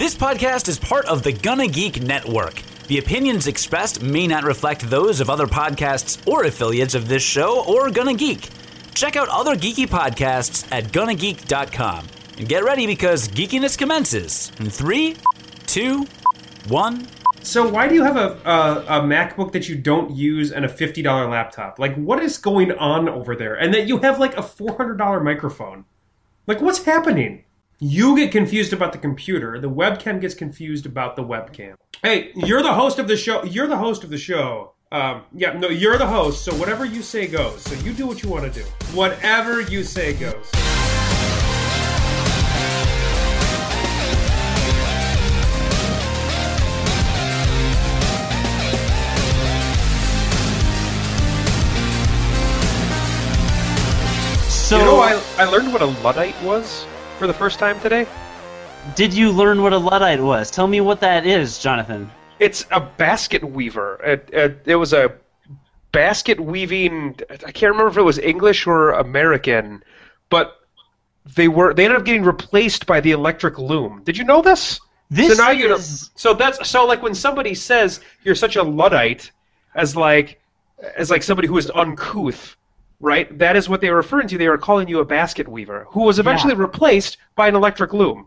This podcast is part of the Gonna Geek Network. The opinions expressed may not reflect those of other podcasts or affiliates of this show or Gonna Geek. Check out other geeky podcasts at gonnageek.com. And get ready because geekiness commences in three, two, one. So why do you have a, a, a MacBook that you don't use and a fifty dollar laptop? Like, what is going on over there? And that you have like a four hundred dollar microphone. Like, what's happening? You get confused about the computer. The webcam gets confused about the webcam. Hey, you're the host of the show. You're the host of the show. Um, yeah, no, you're the host. So whatever you say goes. So you do what you want to do. Whatever you say goes. So, you know, I, I learned what a Luddite was for the first time today. did you learn what a Luddite was? Tell me what that is, Jonathan. It's a basket weaver. It, it, it was a basket weaving. I can't remember if it was English or American, but they were they ended up getting replaced by the electric loom. Did you know this? This so now you know. So that's so like when somebody says you're such a luddite, as like as like somebody who is uncouth, right? That is what they were referring to. They were calling you a basket weaver, who was eventually replaced by an electric loom.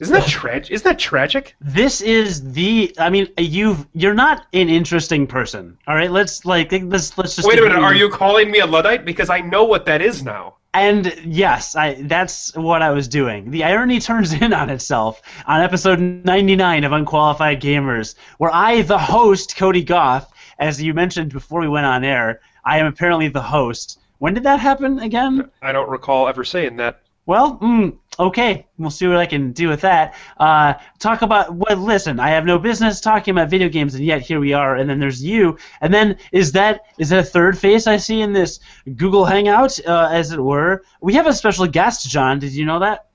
Isn't that tragic? Isn't that tragic? This is the. I mean, you've you're not an interesting person. All right, let's like let's let's just. Wait a minute. Are you calling me a luddite? Because I know what that is now. And yes, I that's what I was doing. The irony turns in on itself on episode 99 of Unqualified Gamers, where I, the host, Cody Goff, as you mentioned before we went on air, I am apparently the host. When did that happen again? I don't recall ever saying that. Well, mm, okay, we'll see what I can do with that. Uh, talk about well, listen, I have no business talking about video games, and yet here we are. And then there's you, and then is that is that a third face I see in this Google Hangout, uh, as it were? We have a special guest, John. Did you know that?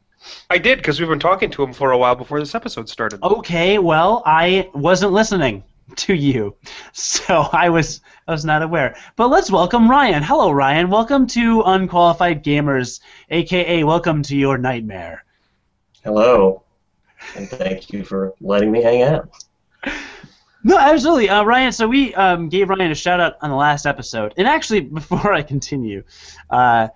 I did because we've been talking to him for a while before this episode started. Okay, well, I wasn't listening to you, so I was I was not aware. But let's welcome Ryan. Hello, Ryan. Welcome to Unqualified Gamers, aka welcome to your nightmare. Hello, and thank you for letting me hang out. No, absolutely, uh, Ryan. So we um, gave Ryan a shout out on the last episode, and actually, before I continue, uh,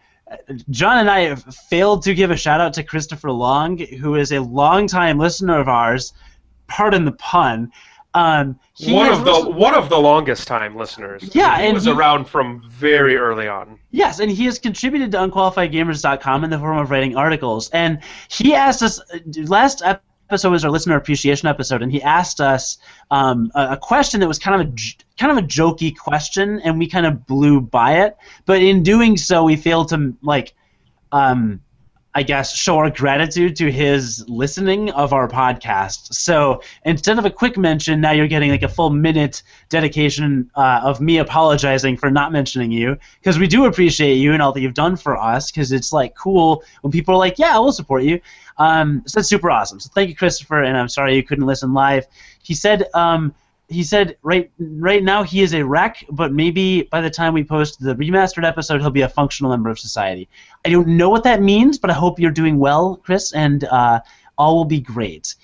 John and I have failed to give a shout out to Christopher Long, who is a longtime listener of ours. Pardon the pun. Um, he one of the listened- one of the longest time listeners. Yeah, and he and was he- around from very early on. Yes, and he has contributed to unqualifiedgamers.com in the form of writing articles. And he asked us last episode was our listener appreciation episode, and he asked us um, a, a question that was kind of a kind of a jokey question, and we kind of blew by it. But in doing so, we failed to like. Um, I guess, show our gratitude to his listening of our podcast. So instead of a quick mention, now you're getting like a full minute dedication uh, of me apologizing for not mentioning you because we do appreciate you and all that you've done for us because it's like cool when people are like, yeah, we'll support you. Um, so that's super awesome. So thank you, Christopher, and I'm sorry you couldn't listen live. He said. Um, he said right right now he is a wreck, but maybe by the time we post the remastered episode, he'll be a functional member of society. I don't know what that means, but I hope you're doing well, Chris, and uh, all will be great.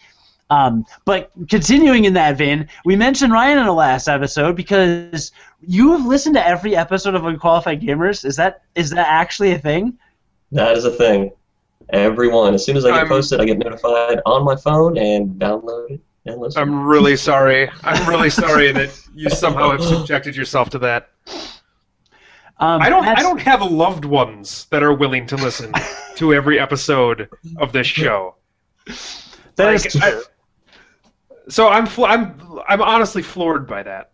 Um, but continuing in that vein, we mentioned Ryan in the last episode because you have listened to every episode of Unqualified Gamers. Is that is that actually a thing? That is a thing. Everyone, as soon as I get I'm- posted, I get notified on my phone and download it and listen. I'm really sorry. I'm really sorry that you somehow have subjected yourself to that. Um, I don't. I don't have loved ones that are willing to listen to every episode of this show. That is Like, I- true. So I'm. Fl- I'm. I'm honestly floored by that.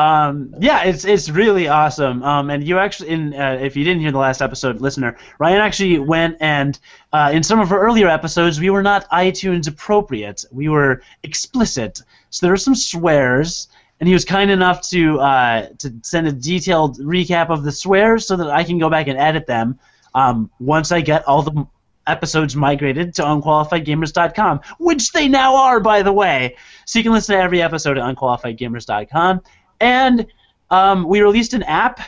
Um, yeah, it's it's really awesome. Um, and you actually, in uh, if you didn't hear the last episode, listener, Ryan actually went and uh, in some of our earlier episodes, we were not iTunes appropriate. We were explicit, so there were some swears. And he was kind enough to uh, to send a detailed recap of the swears so that I can go back and edit them um, once I get all the episodes migrated to unqualifiedgamers.com, which they now are, by the way. So you can listen to every episode at unqualifiedgamers.com. And um, we released an app.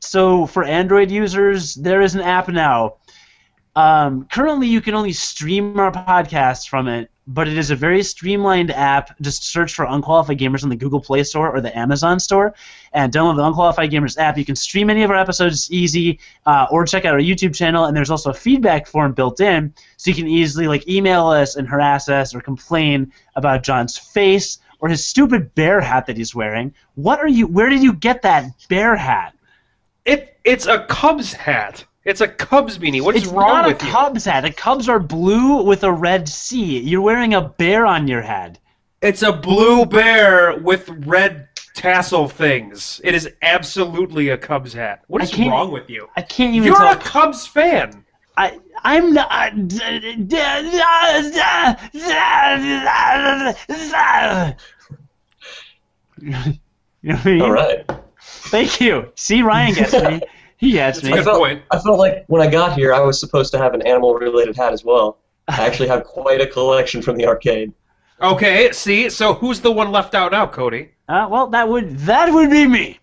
So for Android users, there is an app now. Um, currently, you can only stream our podcast from it, but it is a very streamlined app. Just search for Unqualified Gamers on the Google Play Store or the Amazon Store, and download the Unqualified Gamers app. You can stream any of our episodes easy, uh, or check out our YouTube channel. And there's also a feedback form built in, so you can easily like email us and harass us or complain about John's face or his stupid bear hat that he's wearing. What are you? Where did you get that bear hat? It it's a Cubs hat. It's a Cubs beanie. What is it's wrong not a? Cubs hat. The Cubs are blue with a red C. You're wearing a bear on your head. It's a blue bear with red tassel things. It is absolutely a Cubs hat. What is wrong with you? I can't even You're tell. a Cubs fan. I I'm not. You know I mean? All right. Thank you. See, Ryan gets me. He gets me. I felt. I felt like when I got here, I was supposed to have an animal-related hat as well. I actually have quite a collection from the arcade. Okay, see, so who's the one left out now, Cody? Uh, well, that would that would be me.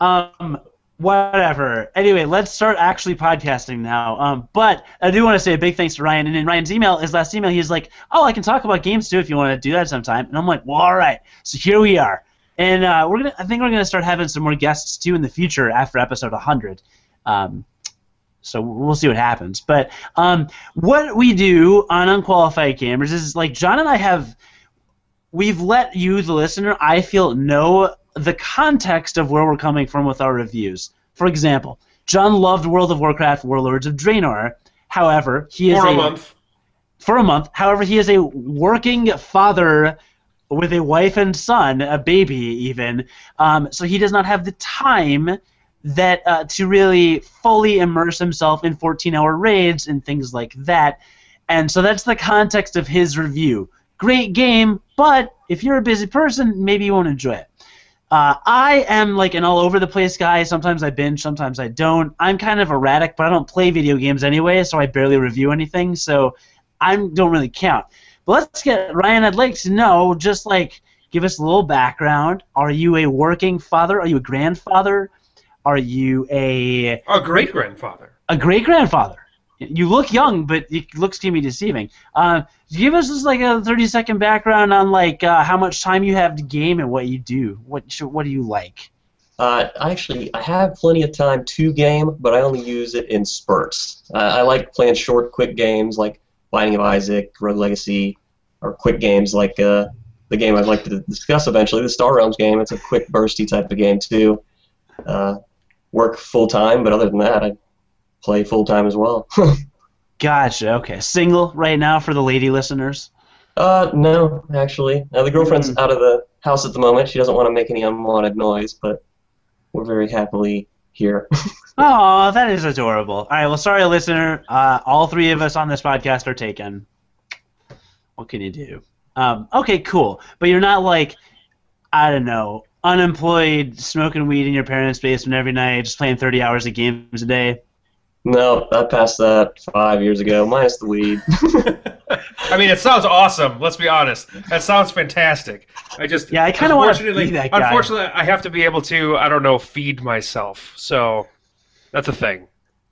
Um, whatever. Anyway, let's start actually podcasting now. Um, but I do want to say a big thanks to Ryan. And in Ryan's email, his last email, he's like, "Oh, I can talk about games too if you want to do that sometime." And I'm like, "Well, all right." So here we are, and uh, we're gonna. I think we're gonna start having some more guests too in the future after episode 100. Um, so we'll see what happens. But um, what we do on Unqualified Gamers is like John and I have we've let you, the listener, I feel, know the context of where we're coming from with our reviews. For example, John loved World of Warcraft Warlords of Draenor. However, he is For a month. for a month. However, he is a working father with a wife and son, a baby even. Um, so he does not have the time that uh, to really fully immerse himself in 14-hour raids and things like that. And so that's the context of his review. Great game, but if you're a busy person, maybe you won't enjoy it. Uh, I am like an all over the place guy. Sometimes I binge, sometimes I don't. I'm kind of erratic, but I don't play video games anyway, so I barely review anything. So I don't really count. But let's get Ryan. I'd like to know, just like, give us a little background. Are you a working father? Are you a grandfather? Are you a A great grandfather. a great grandfather? You look young, but it looks can be deceiving. Uh, give us just like a thirty second background on like uh, how much time you have to game and what you do. What sh- what do you like? Uh, actually, I have plenty of time to game, but I only use it in spurts. Uh, I like playing short, quick games like Binding of Isaac, Rogue Legacy, or quick games like uh, the game I'd like to discuss eventually, the Star Realms game. It's a quick, bursty type of game too. Uh, work full time, but other than that, I play full time as well. Gotcha. Okay, single right now for the lady listeners. uh, no, actually, uh, the girlfriend's out of the house at the moment. She doesn't want to make any unwanted noise, but we're very happily here. Oh, that is adorable. All right, well, sorry, listener. Uh, all three of us on this podcast are taken. What can you do? Um, okay, cool. But you're not like, I don't know, unemployed, smoking weed in your parents' basement every night, just playing 30 hours of games a day. No, I passed that five years ago, minus the weed. I mean, it sounds awesome. Let's be honest. That sounds fantastic. I just Yeah, I kinda wanna unfortunately- be that guy. Unfortunately, I have to be able to. I don't know, feed myself. So that's a thing.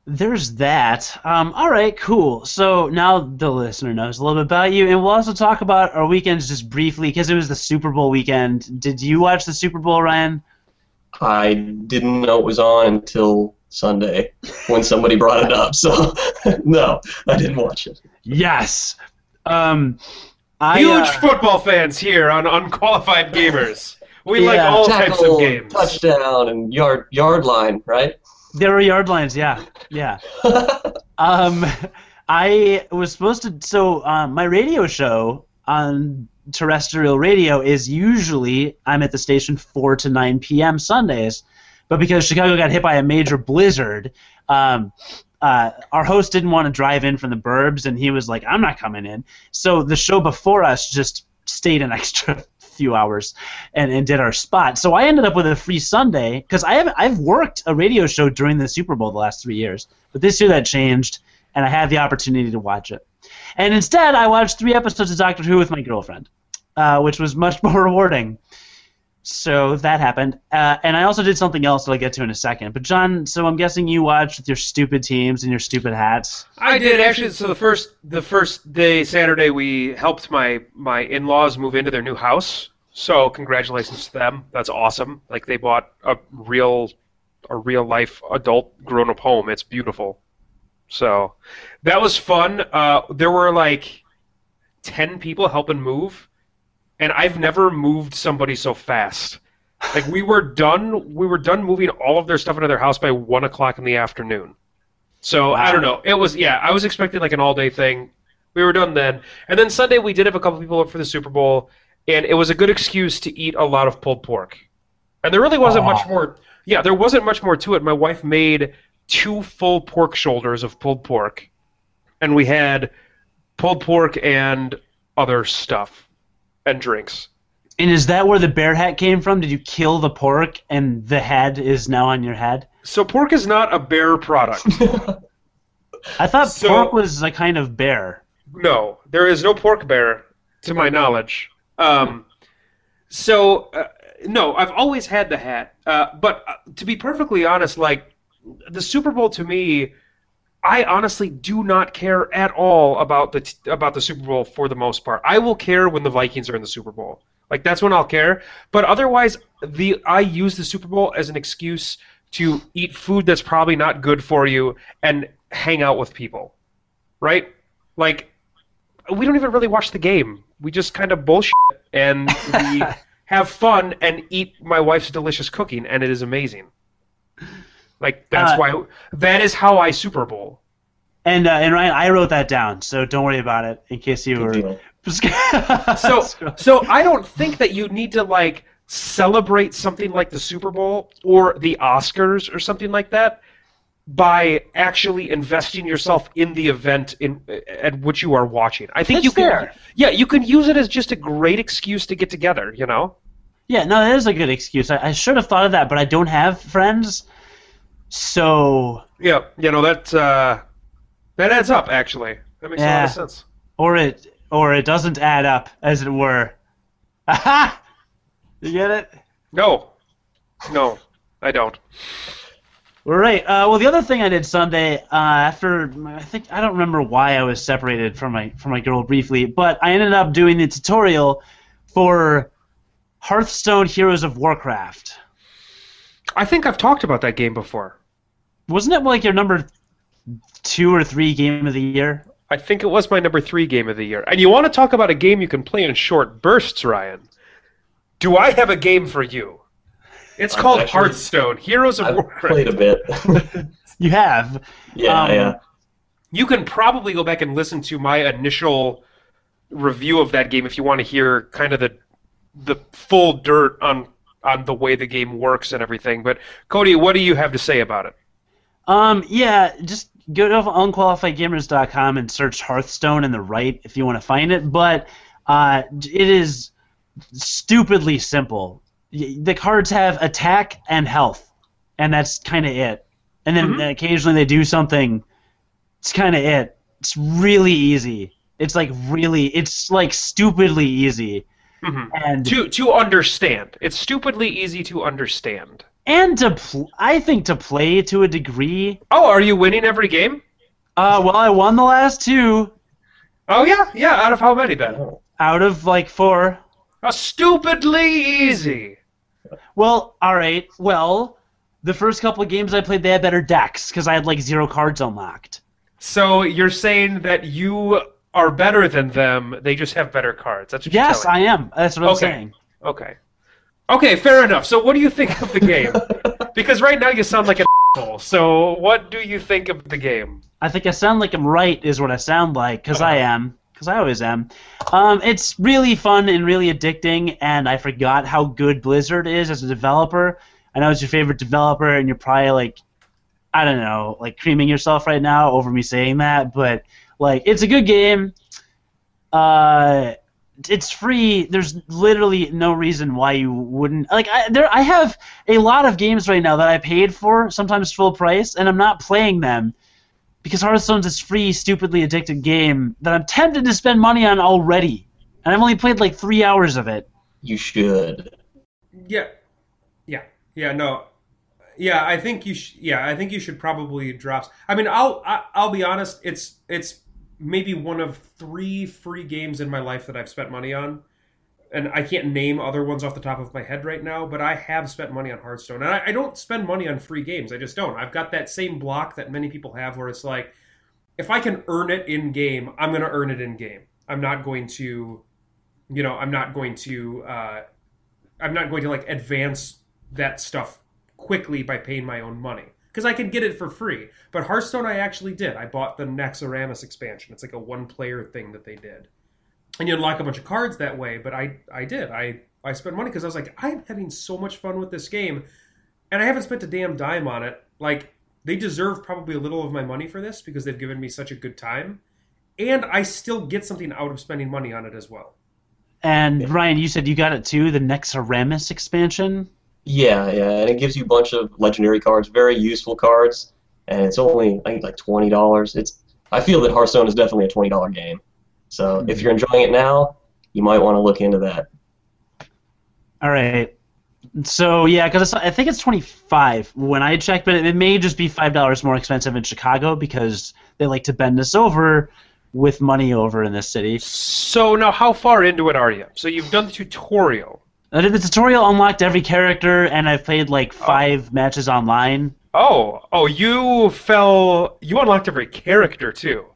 There's that. Um, all right, cool. So now the listener knows a little bit about you, and we'll also talk about our weekends just briefly because it was the Super Bowl weekend. Did you watch the Super Bowl, Ryan? I didn't know it was on until Sunday when somebody brought it up. So, no, I didn't watch it. Yes. Um, I, Huge uh, football fans here on Unqualified Gamers. We like Yeah. all types of games. touchdown, and yard yard line, right? There are yard lines, yeah, yeah. Um, I was supposed to. So um, my radio show on terrestrial radio is usually I'm at the station four to nine p.m. Sundays, but because Chicago got hit by a major blizzard, um, uh, our host didn't want to drive in from the burbs, and he was like, "I'm not coming in." So the show before us just stayed an extra few hours and, and did our spot. So I ended up with a free Sunday because I have I've worked a radio show during the Super Bowl the last three years, but this year that changed, and I had the opportunity to watch it. And instead, I watched three episodes of Doctor Who with my girlfriend, uh, which was much more rewarding. So that happened, uh, and I also did something else that I'll get to in a second. But John, so I'm guessing you watched with your stupid teams and your stupid hats. I did actually. So the first the first day Saturday we helped my my in laws move into their new house. So congratulations to them. That's awesome. Like they bought a real a real life adult grown up home. It's beautiful. So that was fun. Uh, there were like ten people helping move, and I've never moved somebody so fast. Like we were done. We were done moving all of their stuff into their house by one o'clock in the afternoon. So I don't know. It was yeah. I was expecting like an all day thing. We were done then, and then Sunday we did have a couple people up for the Super Bowl, and it was a good excuse to eat a lot of pulled pork. And there really wasn't much more. Yeah, there wasn't much more to it. My wife made two full pork shoulders of pulled pork, and we had pulled pork and other stuff and drinks. And is that where the bear hat came from? Did you kill the pork and the head is now on your head? So pork is not a bear product. I thought So- pork was a kind of bear. No, there is no pork bear, to my knowledge. Um, so uh, no, I've always had the hat. Uh, but uh, to be perfectly honest, like the Super Bowl to me, I honestly do not care at all about the t- about the Super Bowl for the most part. I will care when the Vikings are in the Super Bowl. Like that's when I'll care. But otherwise, the I use the Super Bowl as an excuse to eat food that's probably not good for you and hang out with people. Right? Like we don't even really watch the game. We just kind of bullshit and we have fun and eat my wife's delicious cooking, and it is amazing. Like that's Uh, why that is how I Super Bowl. And uh, and Ryan, I wrote that down, so don't worry about it in case you were. So so I don't think that you need to like celebrate something like the Super Bowl or the Oscars or something like that by actually investing yourself in the event in at which you are watching. I think That's you can fair. yeah, you can use it as just a great excuse to get together, you know? yeah, no, that is a good excuse. I, I should have thought of that, but I don't have friends, so Yeah, you know that uh, that adds up. Actually, that makes a lot of sense. or it or it doesn't add up, as it were. Aha! You get it? No, no, I don't. All right. Uh, well, the other thing I did Sunday uh, after I think I don't remember why I was separated from my from my girl briefly, but I ended up doing the tutorial for Hearthstone Heroes of Warcraft. I think I've talked about that game before. Wasn't it like your number two or three game of the year? I think it was my number three game of the year. And you want to talk about a game you can play in short bursts, Ryan? Do I have a game for you? It's I've called actually- Hearthstone Heroes of I've Warcraft. played a bit. You have. yeah, Um, yeah. You can probably go back and listen to my initial review of that game if you want to hear kind of the the full dirt on on the way the game works and everything. But Cody, what do you have to say about it? Um, yeah, just go to unqualifiedgamers.com and search Hearthstone in the right if you want to find it. But uh, it is stupidly simple. The cards have attack and health, and that's kind of it. And then Mhm. occasionally they do something. It's kind of it. It's really easy. It's like really. It's like stupidly easy. Mhm. And To to understand, it's stupidly easy to understand. and to pl- I think to play to a degree. Oh, are you winning every game? Uh, well, I won the last two Oh yeah, yeah. Out of how many then? Oh, out of like four. Uh, stupidly easy. Well, all right. Well, the first couple of games I played, they had better decks because I had like zero cards unlocked. So you're saying that you are better than them? They just have better cards. That's what Yes, I am. That's what I'm Okay. saying. Okay. Okay, fair enough. So what do you think of the game? because right now you sound like an asshole. So what do you think of the game? I think I sound like I'm right, is what I sound like, because I am, because I always am. Um, it's really fun and really addicting, and I forgot how good Blizzard is as a developer. I know it's your favorite developer, and you're probably like, I don't know, like creaming yourself right now over me saying that, but like, it's a good game. Uh, it's free. There's literally no reason why you wouldn't like. I, there, I have a lot of games right now that I paid for, sometimes full price, and I'm not playing them because Hearthstone's this free, stupidly addicted game that I'm tempted to spend money on already, and I've only played like three hours of it. you should. Yeah, yeah, yeah. No, yeah. I think you. Sh- yeah, I think you should probably drop. I mean, I'll I, I'll be honest. It's it's maybe one of three free games in my life that I've spent money on, and I can't name other ones off the top of my head right now. But I have spent money on Hearthstone, and I, I don't spend money on free games. I just don't. I've got that same block that many people have, where it's like, if I can earn it in game, I'm going to earn it in game. I'm not going to, you know, I'm not going to. Uh, I'm not going to like advance that stuff quickly by paying my own money because I can get it for free. But Hearthstone, I actually did. I bought the Naxxramas expansion. It's like a one-player thing that they did, and you unlock a bunch of cards that way. But I, I did. I, I spent money because I was like, I'm having so much fun with this game, and I haven't spent a damn dime on it. Like they deserve probably a little of my money for this because they've given me such a good time, and I still get something out of spending money on it as well. And Ryan, you said you got it too, the Naxxramas expansion. Yeah, yeah, and it gives you a bunch of legendary cards, very useful cards, and it's only I think like twenty dollars. It's I feel that Hearthstone is definitely a twenty dollar game. So if hmm. you're enjoying it now, you might want to look into that. All right. So yeah, because I think it's twenty five when I checked, but it may just be five dollars more expensive in Chicago because they like to bend us over with money over in this city. So now, how far into it are you? So you've done the tutorial. I did the tutorial, unlocked every character, and I've played like five matches online. Oh, oh, you fell. You unlocked every character too.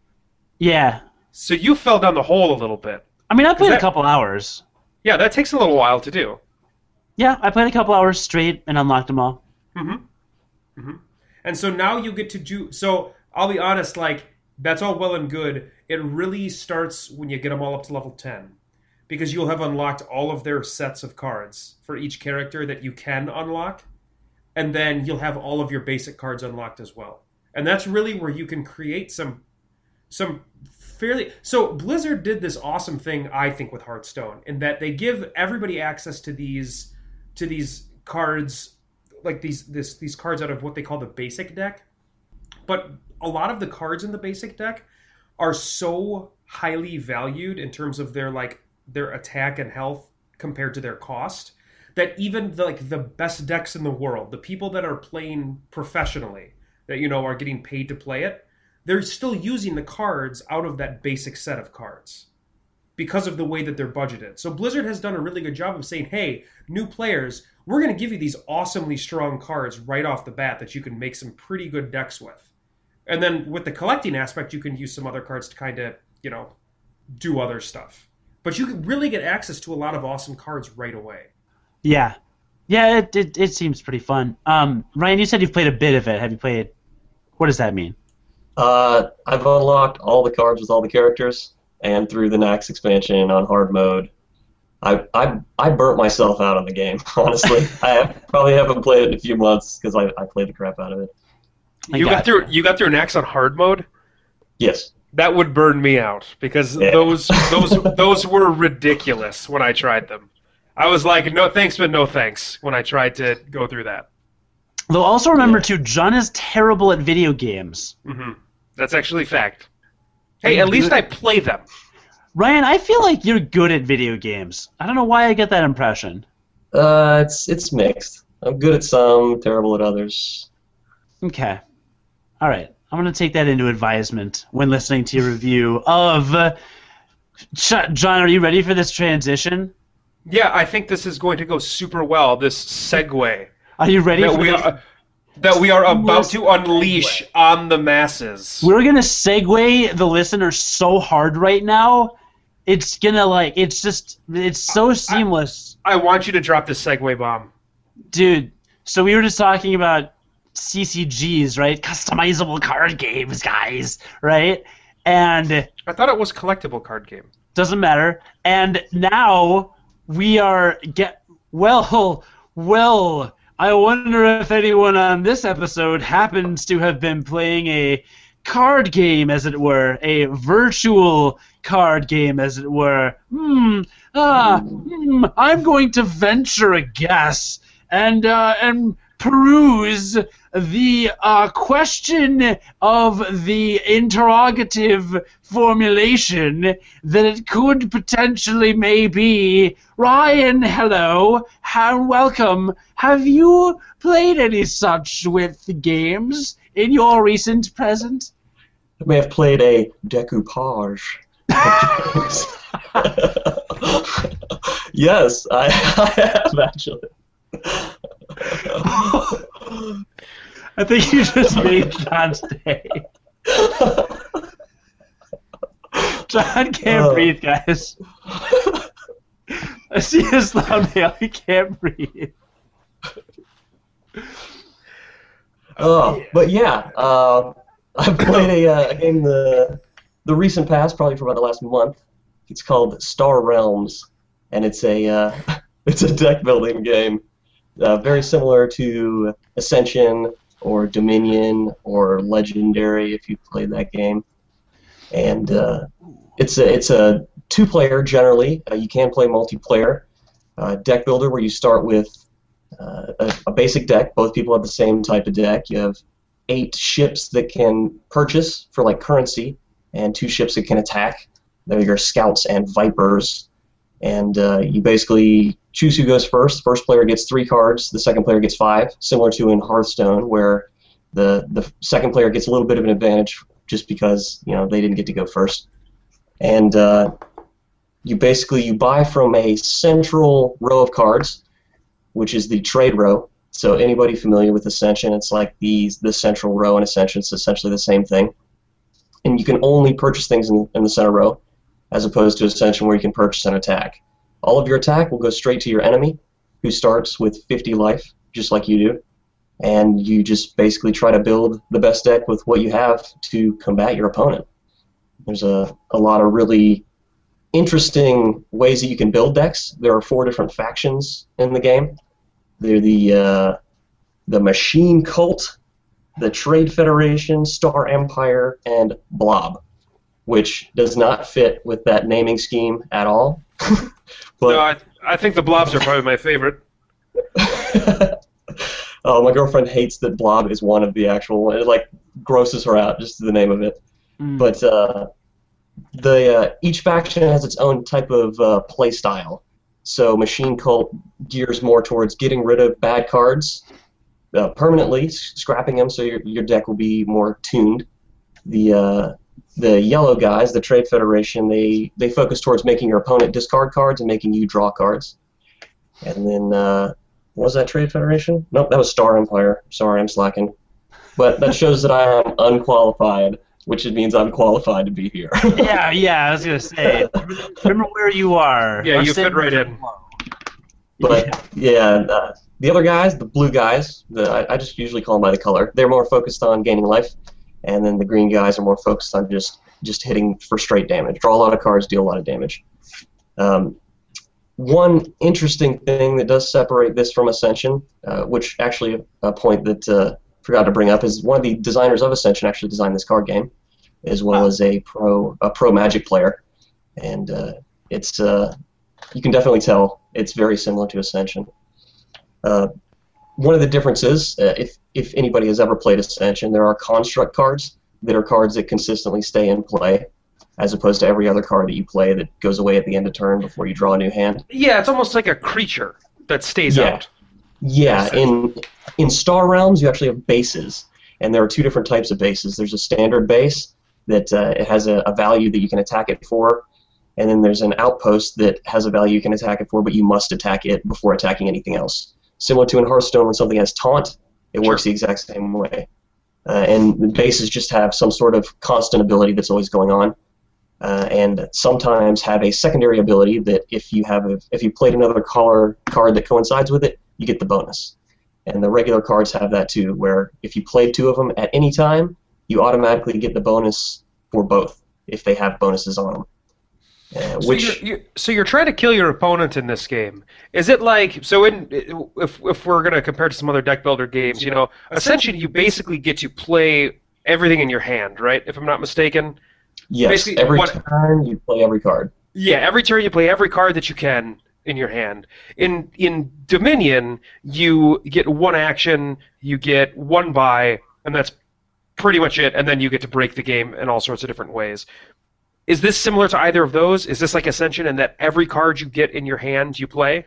Yeah, So you fell down the hole a little bit. I mean I played that- a couple hours. Yeah, that takes a little while to do. Yeah, I played a couple hours straight and unlocked them all. Mhm. Mhm. And so now you get to do. So I'll be honest, like that's all well and good. It really starts when you get them all up to level ten, because you'll have unlocked all of their sets of cards for each character that you can unlock, and then you'll have all of your basic cards unlocked as well. And that's really where you can create some, some fairly. So Blizzard did this awesome thing, I think, with Hearthstone, in that they give everybody access to these, to these cards like these this these cards out of what they call the basic deck but a lot of the cards in the basic deck are so highly valued in terms of their like their attack and health compared to their cost that even the, like the best decks in the world the people that are playing professionally that you know are getting paid to play it they're still using the cards out of that basic set of cards because of the way that they're budgeted. So Blizzard has done a really good job of saying, "Hey, new players, we're going to give you these awesomely strong cards right off the bat that you can make some pretty good decks with." And then with the collecting aspect, you can use some other cards to kind of, you know, do other stuff. But you can really get access to a lot of awesome cards right away. Yeah, yeah, it it, it seems pretty fun. Um, Ryan, you said you've played a bit of it. Have you played? What does that mean? Uh, I've unlocked all the cards with all the characters, and through the Nax expansion on hard mode, I I, I burnt myself out on the game. Honestly, I have, probably haven't played it in a few months because I, I played the crap out of it. I you got gotcha. through. You got through Nax on hard mode. Yes. That would burn me out because Yeah. those those those were ridiculous when I tried them. I was like, no thanks, but no thanks when I tried to go through that. Though also remember too, John is terrible at video games. Mm-hmm. That's actually fact. Hey, at least I play them. Ryan, I feel like you're good at video games. I don't know why I get that impression. Uh, it's it's mixed. I'm good at some, terrible at others. Okay. All right. I'm going to take that into advisement when listening to your review of. Uh, John, are you ready for this transition? Yeah, I think this is going to go super well. This segue Are you ready that for we this? are that we are about to unleash on the masses. We're going to segue the listener so hard right now. It's going to, like, it's just, it's so seamless. I want you to drop this segue bomb. Dude, so we were just talking about CCGs, right? Customizable card games, guys, right? And I thought it was collectible card game. doesn't matter. And now we are get well, well. I wonder if anyone on this episode happens to have been playing a card game, as it were, a virtual card game, as it were. Hmm. Ah. Hmm. I'm going to venture a guess and uh, and peruse the uh, question of the interrogative formulation that it could potentially maybe Ryan, hello, how welcome. Have you played any such with games in your recent present? I may have played a decoupage. yes, I, I have actually. I think you just made John's day. John can't Uh. breathe, guys. I see his thumbnail. He can't breathe. Oh, but yeah, uh, I've played a, uh, a game the the recent past, probably for about the last month. It's called Star Realms, and it's a uh, it's a deck building game, uh, very similar to Ascension or Dominion or Legendary if you played that game. And uh, it's a it's a two player generally. Uh, you can play multiplayer. Uh, deck builder where you start with uh, a, a basic deck. Both people have the same type of deck. You have eight ships that can purchase for like currency, and two ships that can attack. They're your scouts and vipers, and uh, you basically choose who goes first. First player gets three cards. The second player gets five, similar to in Hearthstone, where the the second player gets a little bit of an advantage just because you know they didn't get to go first. And uh, you basically you buy from a central row of cards which is the trade row. So anybody familiar with Ascension, it's like the the central row in Ascension. It's essentially the same thing. And you can only purchase things in, in the center row, as opposed to Ascension where you can purchase an attack. All of your attack will go straight to your enemy, who starts with 50 life, just like you do. And you just basically try to build the best deck with what you have to combat your opponent. There's a, a lot of really interesting ways that you can build decks. There are four different factions in the game. They're the uh, the Machine Cult, the Trade Federation, Star Empire, and Blob, which does not fit with that naming scheme at all. but no, I, I think the blobs are probably my favorite. oh, my girlfriend hates that Blob is one of the actual. It like grosses her out just the name of it. Mm. But uh, the uh, each faction has its own type of uh, play style. So Machine Cult gears more towards getting rid of bad cards uh, permanently, scrapping them so your, your deck will be more tuned. The uh, the yellow guys, the Trade Federation, they they focus towards making your opponent discard cards and making you draw cards. And then uh, what was that Trade Federation? Nope, that was Star Empire. Sorry, I'm slacking. But that shows that I am unqualified, which means I'm qualified to be here. yeah, yeah, I was gonna say. Remember where you are. Yeah, Or you fit right in. you belong. But yeah, uh, the other guys, the blue guys, the, I, I just usually call them by the color. They're more focused on gaining life, and then the green guys are more focused on just just hitting for straight damage. Draw a lot of cards, deal a lot of damage. Um, one interesting thing that does separate this from Ascension, uh, which actually a point that uh, forgot to bring up, is one of the designers of Ascension actually designed this card game, as well as a pro a pro Magic player, and uh, it's uh, you can definitely tell it's very similar to Ascension. One of the differences, uh, if if anybody has ever played Ascension, there are construct cards that are cards that consistently stay in play, as opposed to every other card that you play that goes away at the end of turn before you draw a new hand. Yeah, it's almost like a creature that stays Yeah. out. Yeah, in in Star Realms you actually have bases, and there are two different types of bases. There's a standard base that uh, it has a, a value that you can attack it for, and then there's an outpost that has a value you can attack it for, but you must attack it before attacking anything else. Similar to in Hearthstone, when something has taunt, it works the exact same way. Uh, and the bases just have some sort of constant ability that's always going on, uh, and sometimes have a secondary ability that if you have a, if you played another color card that coincides with it, you get the bonus. And the regular cards have that too, where if you play two of them at any time, you automatically get the bonus for both if they have bonuses on them. Uh, So you're, you're, so you're trying to kill your opponent in this game. Is it like so? In if if we're gonna compare to some other deck builder games, you know, Ascension, you basically get to play everything in your hand, right? If I'm not mistaken. yes, basically every what- turn you play every card. Yeah, every turn you play every card that you can, in your hand. In in Dominion, you get one action, you get one buy, and that's pretty much it. And then you get to break the game in all sorts of different ways. Is this similar to either of those? Is this like Ascension in that every card you get in your hand you play?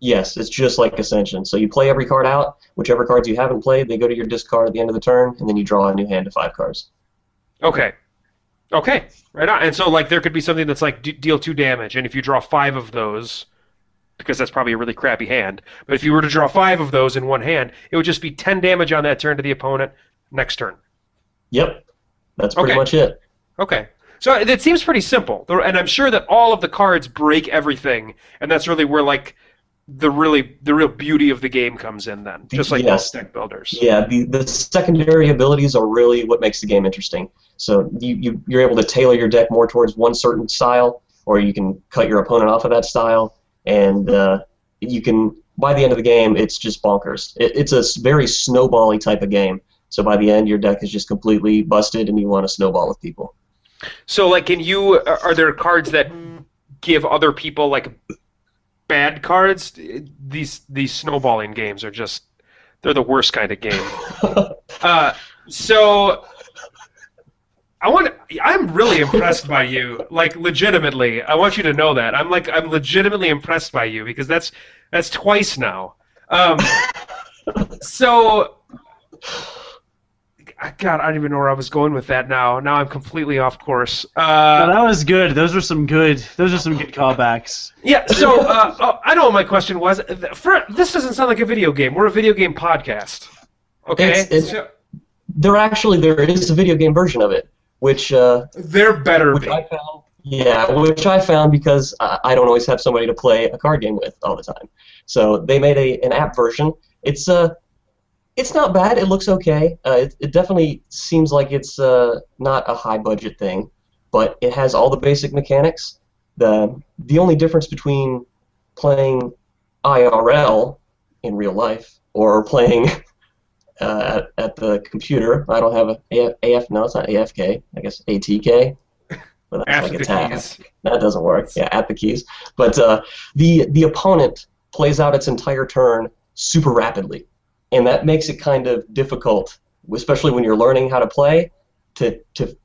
Yes, it's just like Ascension. So you play every card out. Whichever cards you haven't played, they go to your discard at the end of the turn, and then you draw a new hand of five cards. Okay. Okay. Right on. And so, like, there could be something that's like d- deal two damage, and if you draw five of those, because that's probably a really crappy hand, but if you were to draw five of those in one hand, it would just be ten damage on that turn to the opponent. Next turn. Yep, that's pretty Okay. much it. Okay. So it seems pretty simple, and I'm sure that all of the cards break everything, and that's really where like the really the real beauty of the game comes in. Then, just like Yes. deck builders. Yeah, the, the secondary abilities are really what makes the game interesting. So you, you you're able to tailor your deck more towards one certain style, or you can cut your opponent off of that style, and uh, you can by the end of the game, it's just bonkers. It, it's a very snowbally type of game. So by the end, your deck is just completely busted, and you want to snowball with people. So, like, can you? Are are there cards that give other people like bad cards? These these snowballing games are just they're the worst kind of game. uh, so. I want. I'm really impressed by you. Like legitimately, I want you to know that. I'm like I'm legitimately impressed by you because that's that's twice now. Um, so, God, I don't even know where I was going with that. Now, now I'm completely off course. No, Uh, that was good. Those were some good. Those are some good callbacks. yeah. So, uh, oh, I know what my question was. For, this doesn't sound like a video game. We're a video game podcast. Okay. It's- it's- So- There actually there is a video game version of it, which uh, there better which be. I found. Yeah, which I found because I I don't always have somebody to play a card game with all the time. So they made a an app version. It's uh, it's not bad. It looks okay. Uh, it, it definitely seems like it's uh, not a high budget thing, but it has all the basic mechanics. The the only difference between playing IRL in real life or playing uh, at, at the computer. I don't have a AF, AF no, it's not AFK. I guess ATK. But that's like a keys. That doesn't work. Yeah, at the keys. But uh, the the opponent plays out its entire turn super rapidly, and that makes it kind of difficult, especially when you're learning how to play, to to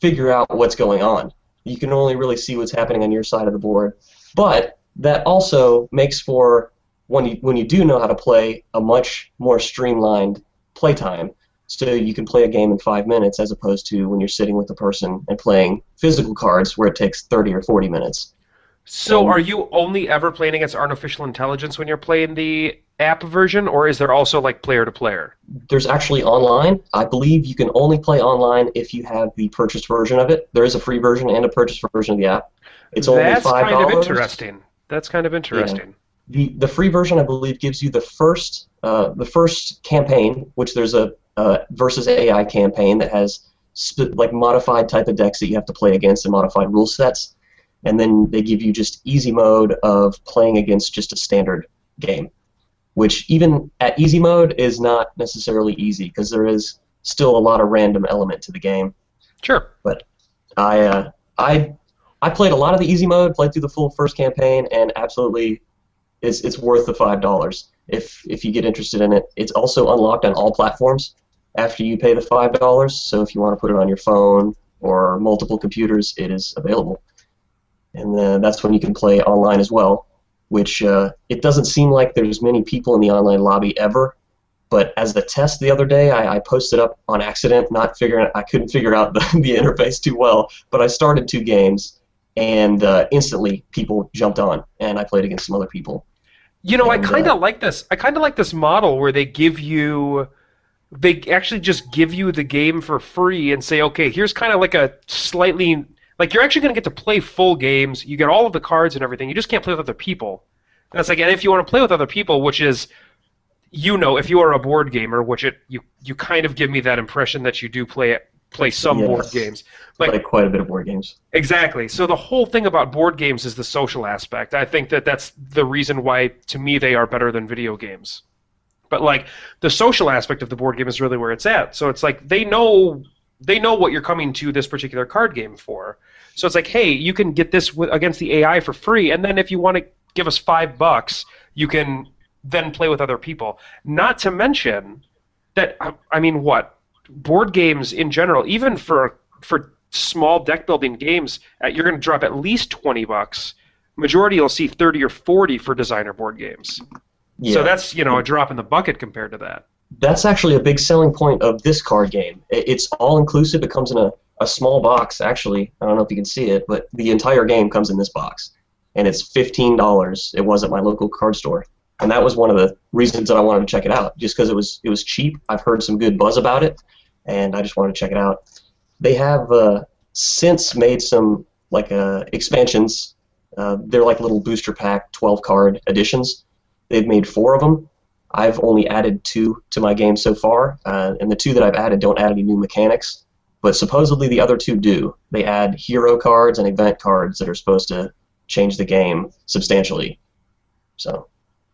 figure out what's going on. You can only really see what's happening on your side of the board. But that also makes for when you when you do know how to play a much more streamlined playtime. So you can play a game in five minutes as opposed to when you're sitting with a person and playing physical cards where it takes 30 or 40 minutes. So, are you only ever playing against artificial intelligence when you're playing the app version, or is there also like player to player? There's actually online. I believe you can only play online if you have the purchased version of it. There is a free version and a purchased version of the app. It's only That's five kind of interesting. That's kind of interesting. The the free version, I believe, gives you the first uh, the first campaign, which there's a uh, versus AI campaign that has sp- like modified type of decks that you have to play against and modified rule sets, and then they give you just easy mode of playing against just a standard game, which even at easy mode is not necessarily easy because there is still a lot of random element to the game. Sure. But I uh, I I played a lot of the easy mode, played through the full first campaign, and absolutely, it's it's worth the five dollars if if you get interested in it. It's also unlocked on all platforms after you pay the five dollars. So if you want to put it on your phone or multiple computers, it is available, and then that's when you can play online as well. Which uh, it doesn't seem like there's many people in the online lobby ever. But as the test the other day, I, I posted up on accident, not figuring I couldn't figure out the, the interface too well. But I started two games, and uh, instantly people jumped on, and I played against some other people. You know, I And, kind uh, of like this. I kind of like this model where they give you, they actually just give you the game for free and say, okay, here's kind of like a slightly, like you're actually going to get to play full games. You get all of the cards and everything. You just can't play with other people. And it's like, and if you want to play with other people, which is, you know, if you are a board gamer, which it you you kind of give me that impression that you do play play some Yes. board games. Like Played quite a bit of board games. Exactly. So the whole thing about board games is the social aspect. I think that that's the reason why, to me, they are better than video games. But like the social aspect of the board game is really where it's at. So it's like they know they know what you're coming to this particular card game for. So it's like, hey, you can get this with, against the AI for free, and then if you want to give us five bucks, you can then play with other people. Not to mention that I- I mean, what board games in general, even for for small deck building games, uh, you're going to drop at least twenty bucks. Majority you'll see thirty or forty for designer board games. Yeah. So that's you know a drop in the bucket compared to that. that's actually a big selling point of this card game. It's all inclusive. It comes in a, a small box, actually. I don't know if you can see it, but the entire game comes in this box. And it's $15. It was at my local card store. And that was one of the reasons that I wanted to check it out, just because it was it was cheap. I've heard some good buzz about it, and I just wanted to check it out. They have uh, since made some like uh, expansions. Uh, they're like little booster pack 12 card editions. They've made four of them. I've only added two to my game so far, uh, and the two that I've added don't add any new mechanics, but supposedly the other two do. They add hero cards and event cards that are supposed to change the game substantially. So,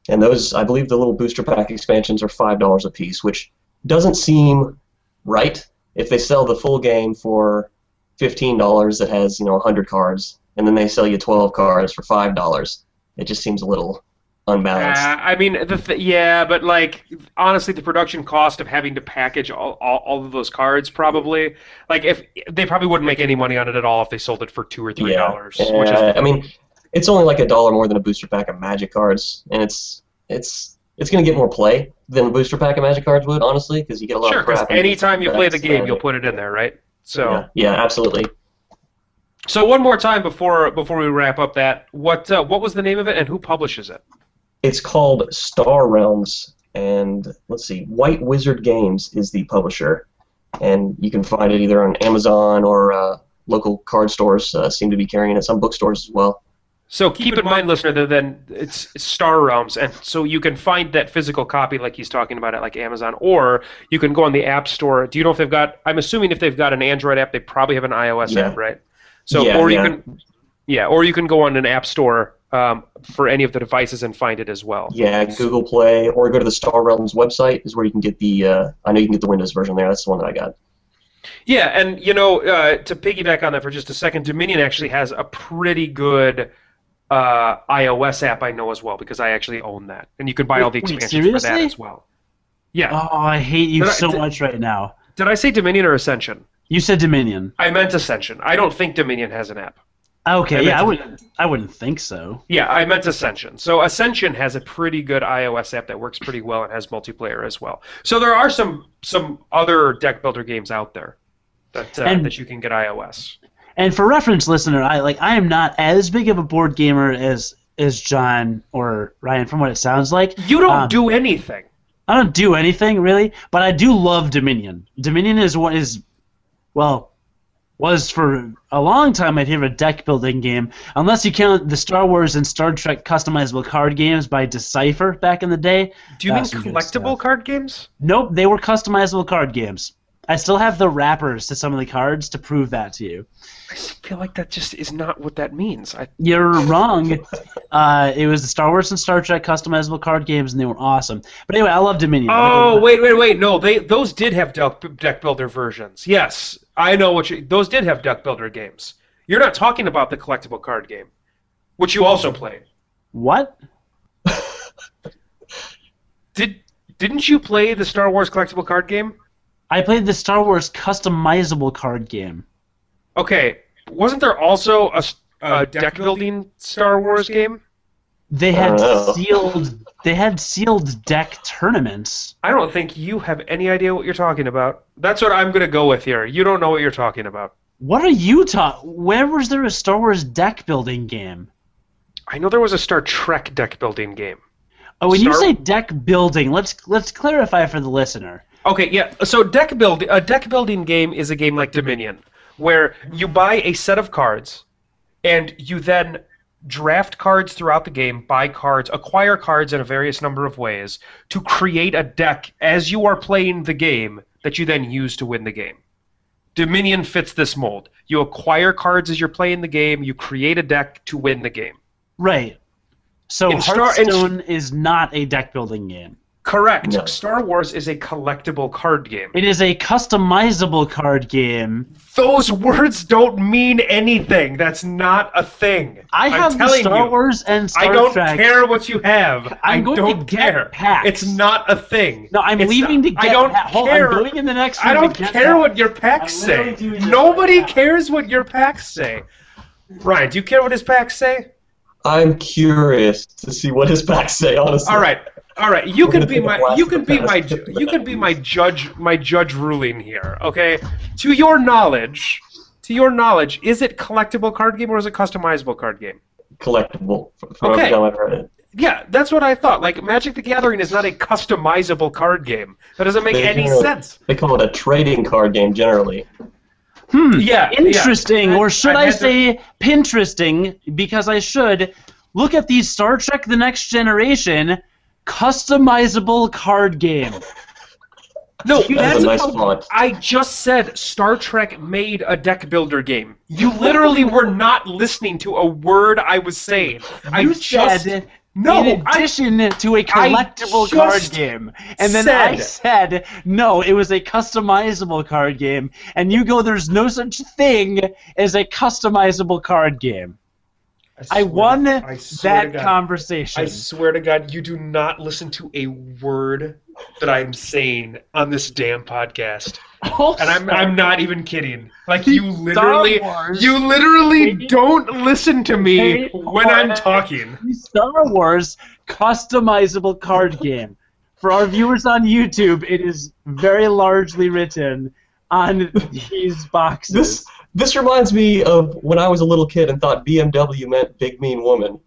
and those, I believe, the little booster pack expansions are five dollars a piece, which doesn't seem right. If they sell the full game for fifteen dollars, that has you know hundred cards, and then they sell you twelve cards for five dollars, it just seems a little unbalanced. Uh, I mean, the th- yeah, but like honestly, the production cost of having to package all, all, all of those cards probably like if they probably wouldn't make any money on it at all if they sold it for two or three dollars. Yeah, which is I mean, it's only like a dollar more than a booster pack of Magic cards, and it's it's it's gonna get more play than a booster pack of Magic cards would, honestly, because you get a lot sure of because crap. and anytime you play the game, uh, you'll put it in there, right? So yeah, yeah, absolutely. so one more time before before we wrap up that what uh, what was the name of it and who publishes it? It's called Star Realms, and let's see, White Wizard Games is the publisher, and you can find it either on Amazon or uh, local card stores uh, seem to be carrying it. Some bookstores as well. So keep in mind, listener, that then it's Star Realms, and so you can find that physical copy, like he's talking about, at like Amazon, or you can go on the App Store. Do you know if they've got? I'm assuming if they've got an Android app, they probably have an iOS Yeah. app, right? So, Yeah, or you yeah. can, yeah, or you can go on an App Store um, for any of the devices and find it as well. Yeah, Google Play, or go to the Star Realms website is where you can get the. Uh, I know you can get the Windows version there. That's the one that I got. Yeah, and you know, uh, to piggyback on that for just a second, Dominion actually has a pretty good uh, iOS app I know as well because I actually own that, and you can buy all the Wait, expansions for that as well. Yeah. Oh, I hate you Did I- so did- much right now. Did I say Dominion or Ascension? You said Dominion. I meant Ascension. I don't think Dominion has an app. Okay, I yeah, I wouldn't. I wouldn't think so. Yeah, I meant Ascension. So Ascension has a pretty good iOS app that works pretty well and has multiplayer as well. So there are some some other deck builder games out there that uh, And- that you can get iOS. And for reference, listener, I like I am not as big of a board gamer as as John or Ryan, from what it sounds like. You don't Um, do anything. I don't do anything really, but I do love Dominion. Dominion is what is, well, was for a long time I'd my favorite deck building game, unless you count the Star Wars and Star Trek customizable card games by Decipher back in the day. Do you mean collectible card games? Nope, they were customizable card games. I still have the wrappers to some of the cards to prove that to you. I feel like that just is not what that means. I, You're wrong. Uh, it was the Star Wars and Star Trek customizable card games, and they were awesome. But anyway, I love Dominion. oh wait, wait, wait! No, they those did have deck, deck builder versions. Yes, I know what you. Those did have deck builder games. You're not talking about the collectible card game, which you also played. What? Did didn't you play the Star Wars collectible card game? I played the Star Wars customizable card game. Okay, wasn't there also a, a deck building Star Wars game? They had oh. sealed. They had sealed deck tournaments. I don't think you have any idea what you're talking about. That's what I'm gonna go with here. You don't know what you're talking about. What are you talking? Where was there a Star Wars deck building game? I know there was a Star Trek deck building game. Oh, when you say deck building, let's let's clarify for the listener. Okay, yeah. So deck build a deck building game is a game like Dominion, where you buy a set of cards, and you then draft cards throughout the game, buy cards, acquire cards in a various number of ways to create a deck as you are playing the game that you then use to win the game. Dominion fits this mold. You acquire cards as you're playing the game, you create a deck to win the game. Right. So In Star- in- Hearthstone is not a deck building game. Correct. No. Star Wars is a collectible card game. It is a customizable card game. Those words don't mean anything. That's not a thing. I I'm have the telling Star you. Wars and Star Trek. I don't Trek. care what you have. I'm going to don't get care. packs. It's not a thing. No, I'm It's leaving not- to get. I don't pa- hold, care. I'm going in the next I don't care packs. what your packs say. Nobody right cares what your packs say. Ryan, do you care what his packs say? I'm curious to see what his packs say. Honestly. All right, all right. You We're can be my you from can be past. my ju- you can be my judge my judge ruling here. Okay, to your knowledge, to your knowledge, is it collectible card game or is it customizable card game? Collectible. From from Okay. every time I've heard it. Yeah, that's what I thought. Like Magic the Gathering is not a customizable card game. That doesn't make They any generally- sense. They call it a trading card game generally. Hmm. Yeah, yeah. Interesting, or should I, had to- say Pinteresting? Because I should look at these Star Trek: The Next Generation customizable card game. No, That's that's a nice font. I just said Star Trek made a deck builder game. You literally were not listening to a word I was saying. I You just said no. in I, addition to a collectible card game. And then I said- said, no, it was a customizable card game. And you go, there's no such thing as a customizable card game. I swear- won I that God. conversation. I swear to God, you do not listen to a word that I'm saying on this damn podcast. Also, And I'm I'm not even kidding. Like you literally you literally don't listen to me when I'm talking. Star Wars customizable card game. For our viewers on YouTube, it is very largely written on these boxes. This this reminds me of when I was a little kid and thought BMW meant big mean woman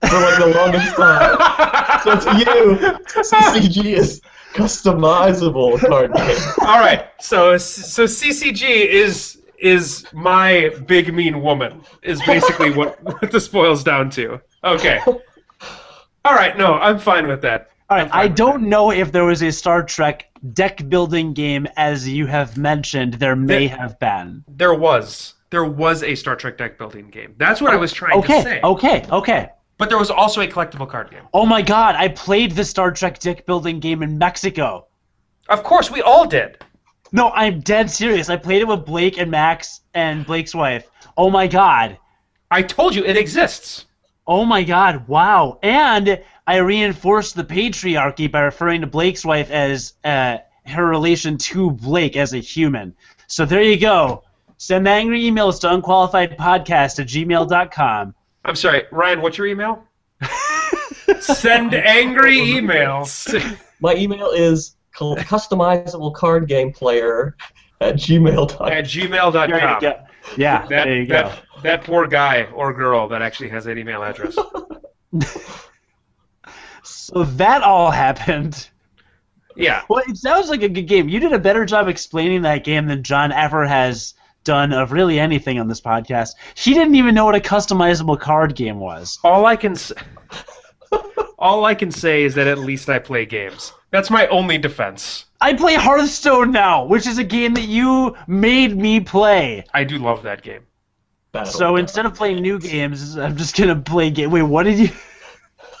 for like the longest time. so to you, CCG is customizable card game. All right. So so CCG is is my big mean woman is basically what, what this boils down to. Okay. All right. No, I'm fine with that. All right, I don't know if there was a Star Trek deck building game as you have mentioned. There may There- have been. There was there was a Star Trek deck building game. That's what I was trying to Okay, say. okay, okay. But there was also a collectible card game. Oh my God! I played the Star Trek deck building game in Mexico. Of course, we all did. No, I'm dead serious. I played it with Blake and Max and Blake's wife. Oh my God! I told you it exists. Oh my God! Wow! And I reinforced the patriarchy by referring to Blake's wife as uh, her relation to Blake as a human. So there you go. Send angry emails to unqualifiedpodcast at gmail.com. I'm sorry, Ryan. What's your email? Send angry emails. My email is customizable card game player at gmail.com. at gmail.com. There you. Yeah, That, there you go. that, that poor guy or girl that actually has that email address. So that all happened. Yeah. Well, it sounds like a good game. You did a better job explaining that game than John ever has done of really anything on this podcast. He didn't even know what a customizable card game was. All I can say, all I can say is that at least I play games. That's my only defense. I play Hearthstone now, which is a game that you made me play. I do love that game. Battle. So instead of playing new games, I'm just gonna play game. Wait, what did you?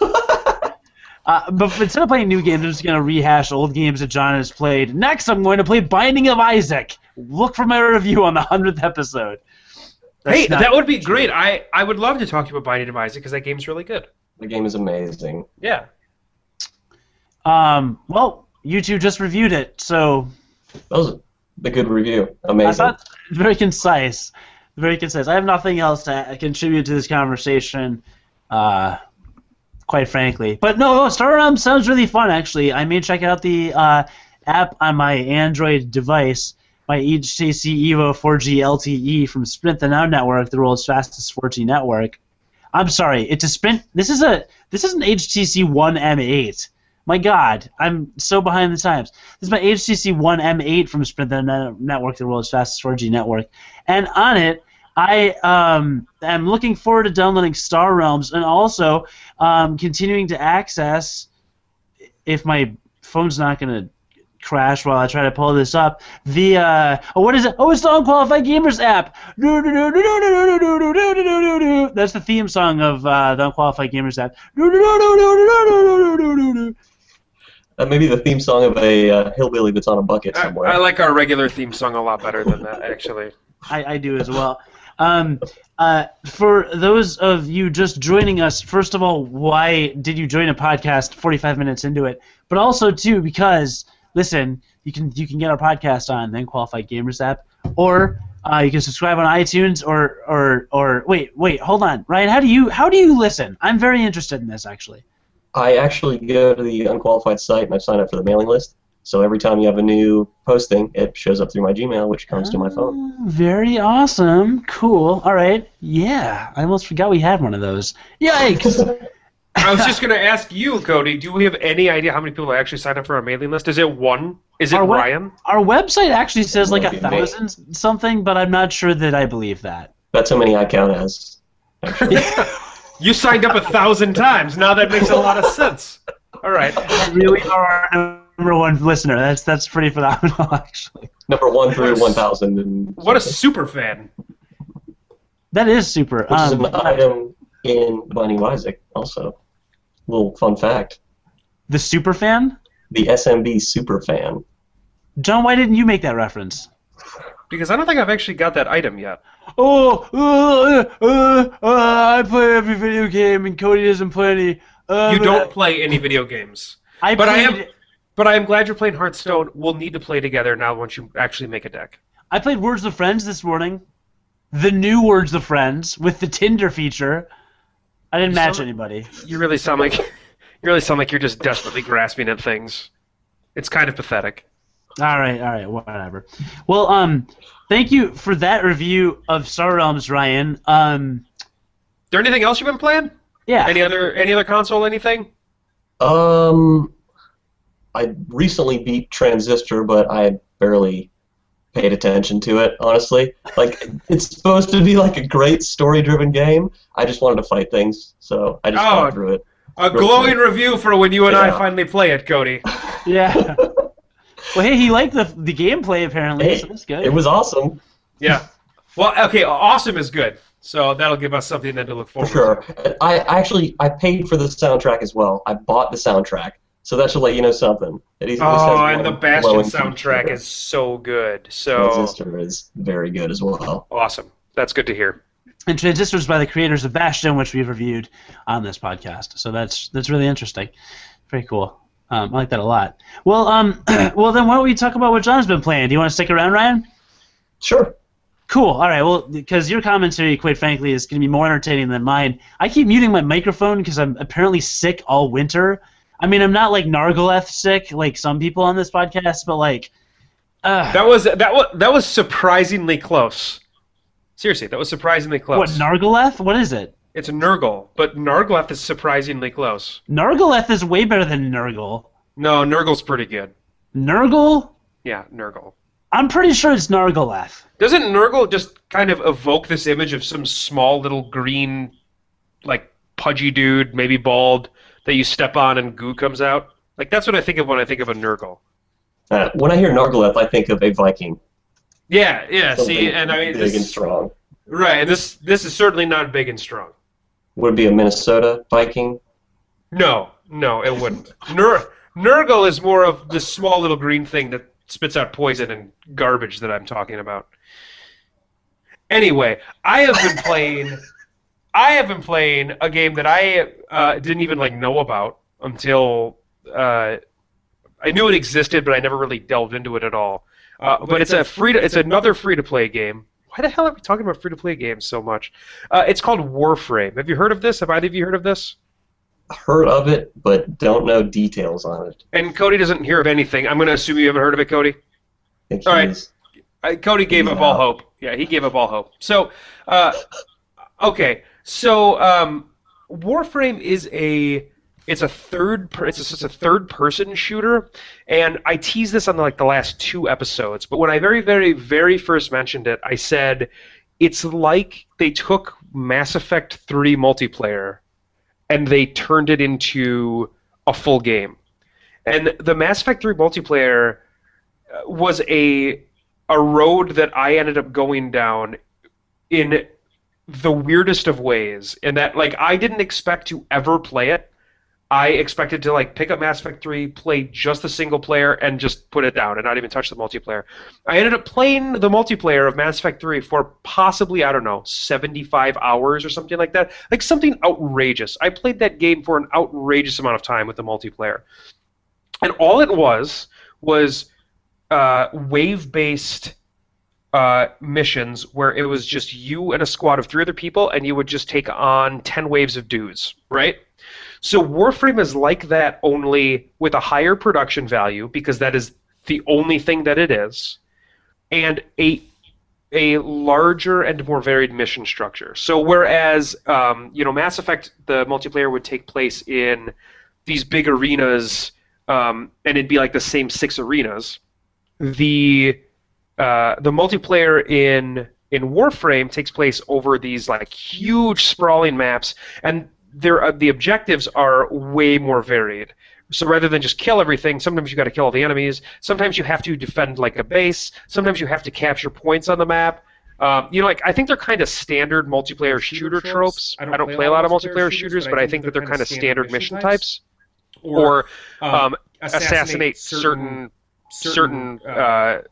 uh, but instead of playing new games, I'm just gonna rehash old games that John has played. Next, I'm going to play Binding of Isaac. Look for my review on the hundredth episode. That's hey, that would be great. I, I would love to talk to you about Binding of Isaac because that game's really good. the game is amazing. Yeah. Um, well, you two just reviewed it, so That was a good review. I Amazing. thought very concise, very concise. I have nothing else to contribute to this conversation, uh, quite frankly. But no, Star Realm sounds really fun. Actually, I may check out the uh, app on my Android device. My HTC Evo 4G LTE from Sprint the Now network, the world's fastest 4G network. I'm sorry, it's a Sprint. This is a this is an HTC One M8. My God, I'm so behind the times. This is my HTC One M8 from Sprint the network, the world's fastest 4G network, and on it, I um, am looking forward to downloading Star Realms and also um, continuing to access, if my phone's not going to crash while I try to pull this up, the uh, oh, what is it? Oh, it's the Unqualified Gamers app. That's the theme song of uh, the Unqualified Gamers app. Uh, maybe the theme song of a uh, hillbilly that's on a bucket I, somewhere. I like our regular theme song a lot better than that, actually. I, I do as well. Um, uh, for those of you just joining us, first of all, why did you join a podcast 45 minutes into it? But also too because listen, you can you can get our podcast on the Unqualified Gamers app, or uh, you can subscribe on iTunes, or or or wait wait hold on Ryan, how do you how do you listen? I'm very interested in this actually. I actually go to the unqualified site and I sign up for the mailing list. So every time you have a new posting, it shows up through my Gmail, which comes to my ah, phone. Oh, Very awesome. Cool. All right. Yeah. I almost forgot we had one of those. Yikes. I was just going to ask you, Cody, do we have any idea how many people actually signed up for our mailing list? Is it one? Is it Our we- Ryan? Our website actually says like a Might me. thousand something, but I'm not sure that I believe that. That's how many I count as. You signed up a thousand times. Now that makes a lot of sense. All right. You really are our number one listener. That's that's pretty phenomenal, actually. Number one through 1,000. And What a super fan. That is super. Which is Um, an item in Binding of Isaac, also. Little fun fact. the super fan, The SMB super fan. John. Why didn't you make that reference? Because I don't think I've actually got that item yet. Oh, uh, uh, uh, I play every video game, and Cody doesn't play any. Uh, You don't play any video games. I But I played, am but I am glad you're playing Hearthstone. We'll need to play together now once you actually make a deck. I played Words of Friends this morning. The new Words of Friends with the Tinder feature. I didn't match Some- anybody. You really sound like you really sound like you're just desperately grasping at things. It's kind of pathetic. All right, all right, whatever. Well, um, thank you for that review of Star Realms, Ryan. Um, there anything else you've been playing? yeah. Any other any other console? Anything? Um, I recently beat Transistor, but I barely paid attention to it, honestly. Like, it's supposed to be like a great story-driven game. I just wanted to fight things, so I just Oh. got through it. A glowing review for when you and I finally play it, Cody. Yeah. Well, hey, he liked the the gameplay apparently, Hey, so that's good. It was awesome, Yeah. Well, okay, awesome is good. So that'll give us something then to look for forward sure. I I actually I paid for the soundtrack as well. I bought the soundtrack, so that should let you know something. It to. at least has Oh, one and the Bastion soundtrack feature. is so good. So Transistor is very good as well. awesome. That's good to hear. and Transistors by the creators of Bastion, which we've reviewed on this podcast. So that's that's really interesting. Very cool. Um, I like that a lot. Well, um, well then why don't we talk about what John's been playing? Do you want to stick around, Ryan? Sure. Cool. All right. Well, because your commentary, quite frankly, is going to be more entertaining than mine. I keep muting my microphone because I'm apparently sick all winter. I mean, I'm not like Nargaleth sick like some people on this podcast, but like, uh, That was that was that was surprisingly close. Seriously, that was surprisingly close. what Nargaleth? What is it? It's Nurgle, but Nargleth is surprisingly close. Nargaleth is way better than Nurgle. No, Nurgle's pretty good. Nurgle? Yeah, Nurgle. I'm pretty sure it's Nargaleth. Doesn't Nurgle just kind of evoke this image of some small little green, like pudgy dude, maybe bald, that you step on and goo comes out? Like that's what I think of when I think of a Nurgle. Uh, when I hear Nargaleth, I think of a Viking. Yeah, yeah. Something See, and I mean, big and strong. right, and this this is certainly not big and strong. Would it be a Minnesota Viking? No, no, it wouldn't. Nur- Nurgle is more of the small little green thing that spits out poison and garbage that I'm talking about. Anyway, I have been playing. I have been playing a game that I uh, didn't even like know about until uh, I knew it existed, but I never really delved into it at all. Uh, but it's a free. To, it's another free to play game. Why the hell are we talking about free to play games so much? Uh, it's called Warframe. Have you heard of this? Have either of you heard of this? Heard of it, but don't know details on it. And Cody doesn't hear of anything. I'm going to assume you haven't heard of it, Cody. think All right. he's- Uh, Cody gave up all hope. Yeah, he gave up all hope. So, uh, okay. So, um, Warframe is a it's a third it's just a third person shooter, and I teased this on like the last two episodes. But when I very very very first mentioned it, I said it's like they took Mass Effect three multiplayer and they turned it into a full game. And the Mass Effect 3 multiplayer uh, was a a road that I ended up going down in the weirdest of ways in that like I didn't expect to ever play it. I expected to like pick up Mass Effect 3, play just the single player, and just put it down and not even touch the multiplayer. I ended up playing the multiplayer of Mass Effect 3 for possibly, I don't know, 75 hours or something like that. Like something outrageous. I played that game for an outrageous amount of time with the multiplayer. And all it was was uh, wave based uh, missions where it was just you and a squad of three other people, and you would just take on 10 waves of dudes, right? So Warframe is like that only with a higher production value because that is the only thing that it is, and a a larger and more varied mission structure. So whereas um, you know Mass Effect, the multiplayer would take place in these big arenas, um, and it'd be like the same six arenas. The uh, the multiplayer in in Warframe takes place over these like huge sprawling maps, and there uh, the objectives are way more varied. So rather than just kill everything, sometimes you got to kill all the enemies. Sometimes you have to defend like a base. Sometimes you have to capture points on the map. Um, you know, like I think they're kind of standard multiplayer shooter, tropes. tropes. I don't, play, a lot of multiplayer shooters, but I think that they're kind of standard mission types. Or, um, assassinate certain certain uh,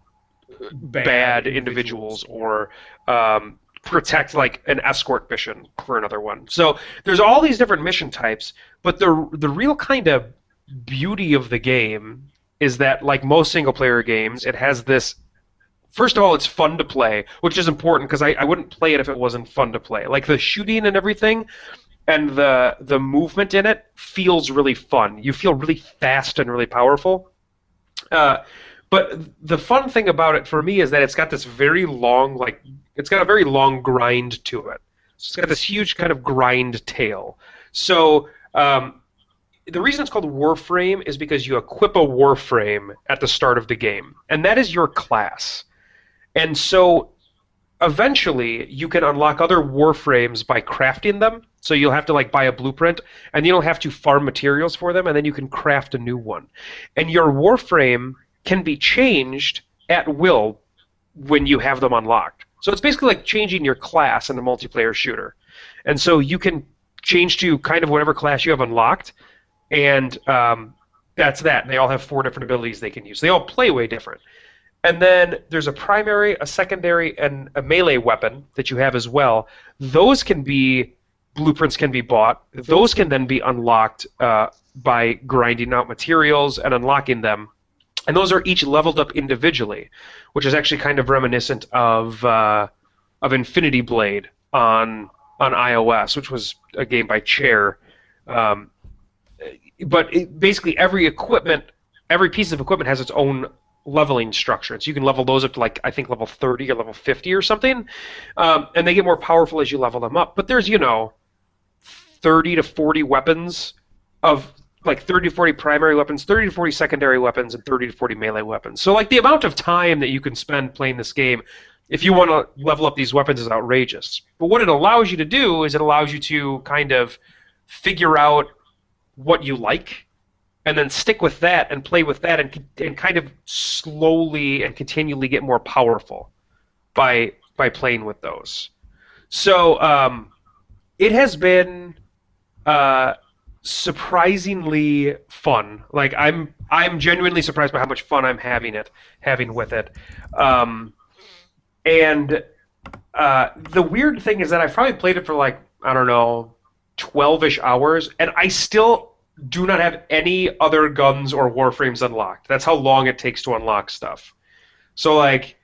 bad individuals or um, protect like an escort mission for another one. So there's all these different mission types, but the the real kind of beauty of the game is that like most single player games, it has this First of all, it's fun to play, which is important because I, I wouldn't play it if it wasn't fun to play. Like the shooting and everything, and the the movement in it feels really fun. You feel really fast and really powerful. Uh, but the fun thing about it for me is that it's got this very long, like it's got a very long grind to it. So it's got this huge kind of grind tail. So um, the reason it's called Warframe is because you equip a Warframe at the start of the game, and that is your class. And so eventually you can unlock other warframes by crafting them. So you'll have to like buy a blueprint and you'll have to farm materials for them and then you can craft a new one. And your warframe can be changed at will when you have them unlocked. So it's basically like changing your class in a multiplayer shooter. And so you can change to kind of whatever class you have unlocked and um, that's that. And They all have four different abilities they can use. They all play way different. And then there's a primary, a secondary, and a melee weapon that you have as well. Those can be blueprints can be bought. Those can then be unlocked uh, by grinding out materials and unlocking them. And those are each leveled up individually, which is actually kind of reminiscent of uh, of Infinity Blade on on iOS, which was a game by Chair. Um, but it, basically, every equipment, every piece of equipment has its own leveling structure. So you can level those up to like I think level 30 or level 50 or something, um, and they get more powerful as you level them up. But there's you know 30 to 40 weapons of like 30 to 40 primary weapons, 30 to 40 secondary weapons, and 30 to 40 melee weapons. So like the amount of time that you can spend playing this game. If you want to level up these weapons is outrageous. But what it allows you to do is it allows you to kind of figure out what you like and then stick with that and play with that and and kind of slowly and continually get more powerful by by playing with those. So um, it has been uh, surprisingly fun. Like I'm I'm genuinely surprised by how much fun I'm having it having with it. Um, and uh, the weird thing is that I've probably played it for like I don't know, twelve ish hours, and I still do not have any other guns or warframes unlocked. That's how long it takes to unlock stuff. So like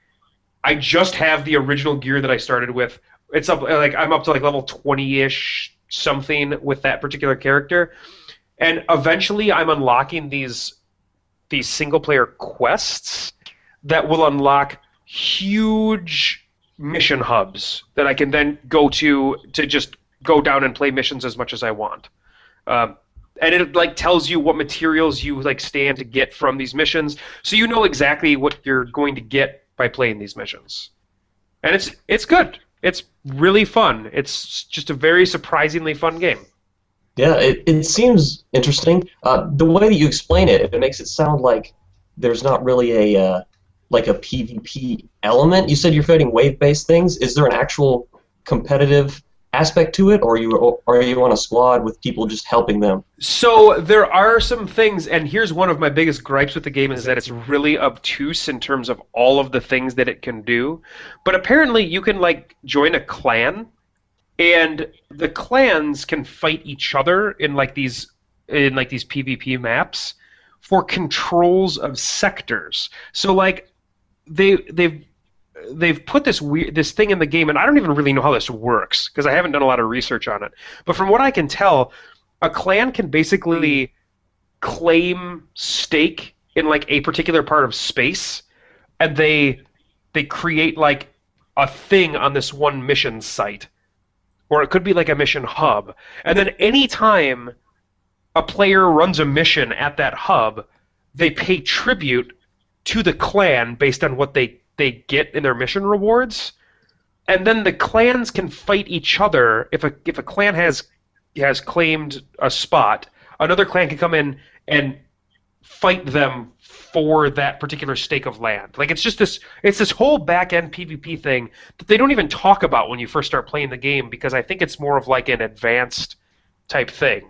I just have the original gear that I started with. It's up like I'm up to like level 20ish something with that particular character. And eventually I'm unlocking these these single player quests that will unlock huge mission hubs that I can then go to to just go down and play missions as much as I want. Um, and it like tells you what materials you like stand to get from these missions, so you know exactly what you're going to get by playing these missions. And it's it's good. It's really fun. It's just a very surprisingly fun game. Yeah, it, it seems interesting. Uh, the way that you explain it, it makes it sound like there's not really a uh, like a PvP element. You said you're fighting wave-based things. Is there an actual competitive aspect to it, or you are you on a squad with people just helping them? So there are some things, and here's one of my biggest gripes with the game is that it's really obtuse in terms of all of the things that it can do. But apparently, you can like join a clan, and the clans can fight each other in like these in like these PvP maps for controls of sectors. So like they they've they've put this weird this thing in the game, and I don't even really know how this works because I haven't done a lot of research on it. But from what I can tell, a clan can basically claim stake in like a particular part of space, and they they create like a thing on this one mission site, or it could be like a mission hub, and then anytime a player runs a mission at that hub, they pay tribute to the clan based on what they they get in their mission rewards, and then the clans can fight each other. If a if a clan has has claimed a spot, another clan can come in and fight them for that particular stake of land. Like it's just this it's this whole back end PvP thing that they don't even talk about when you first start playing the game because I think it's more of like an advanced type thing.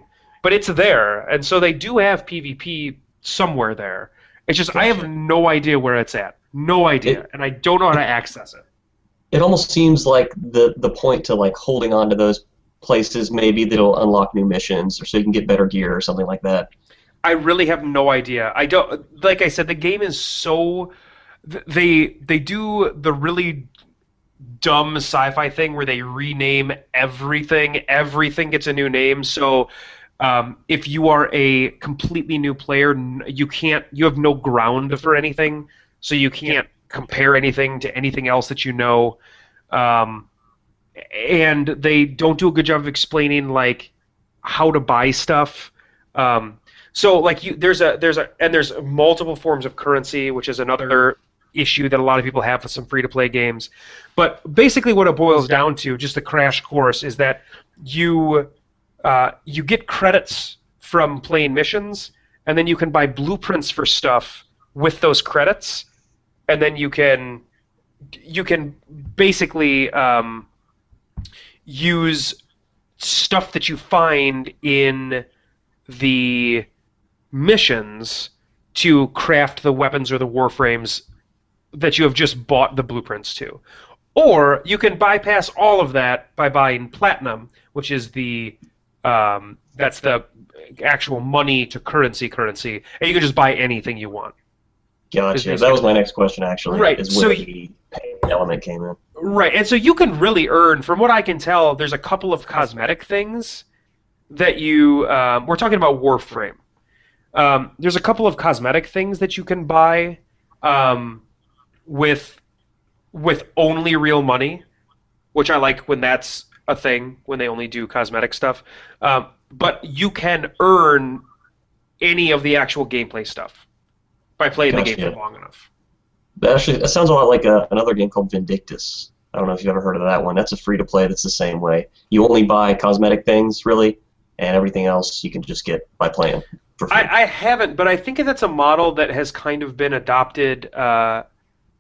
But it's there, and so they do have PvP somewhere there. It's just I have no idea where it's at. No idea. It- and I don't know how to access it. It almost seems like the the point to like holding on to those places maybe that'll unlock new missions, or so you can get better gear or something like that. I really have no idea. I don't like I said the game is so they they do the really dumb sci-fi thing where they rename everything. Everything gets a new name. So um, if you are a completely new player, you can't you have no ground for anything. So you can't compare anything to anything else that you know. Um, and they don't do a good job of explaining like how to buy stuff. Um, so like you, there's a there's a and there's multiple forms of currency, which is another issue that a lot of people have with some free to play games. But basically, what it boils down to, just the crash course, is that you uh, you get credits from playing missions, and then you can buy blueprints for stuff with those credits, and then you can you can basically um, use stuff that you find in the missions to craft the weapons or the warframes that you have just bought the blueprints to. Or you can bypass all of that by buying platinum, which is the um, that's the actual money to currency currency, and you can just buy anything you want. Gotcha. That was my next question actually. Right, Is so where y- the element came in. Right, and so you can really earn, from what I can tell, there's a couple of cosmetic things that you. Um, we're talking about Warframe. Um, there's a couple of cosmetic things that you can buy um, with with only real money, which I like when that's a thing when they only do cosmetic stuff. Um, but you can earn any of the actual gameplay stuff by playing the game for long enough. That actually, that sounds a lot like a, another game called Vindictus. I don't know if you've ever heard of that one. That's a free to play. That's the same way. You only buy cosmetic things, really, and everything else you can just get by playing. I, I haven't, but I think that's a model that has kind of been adopted uh,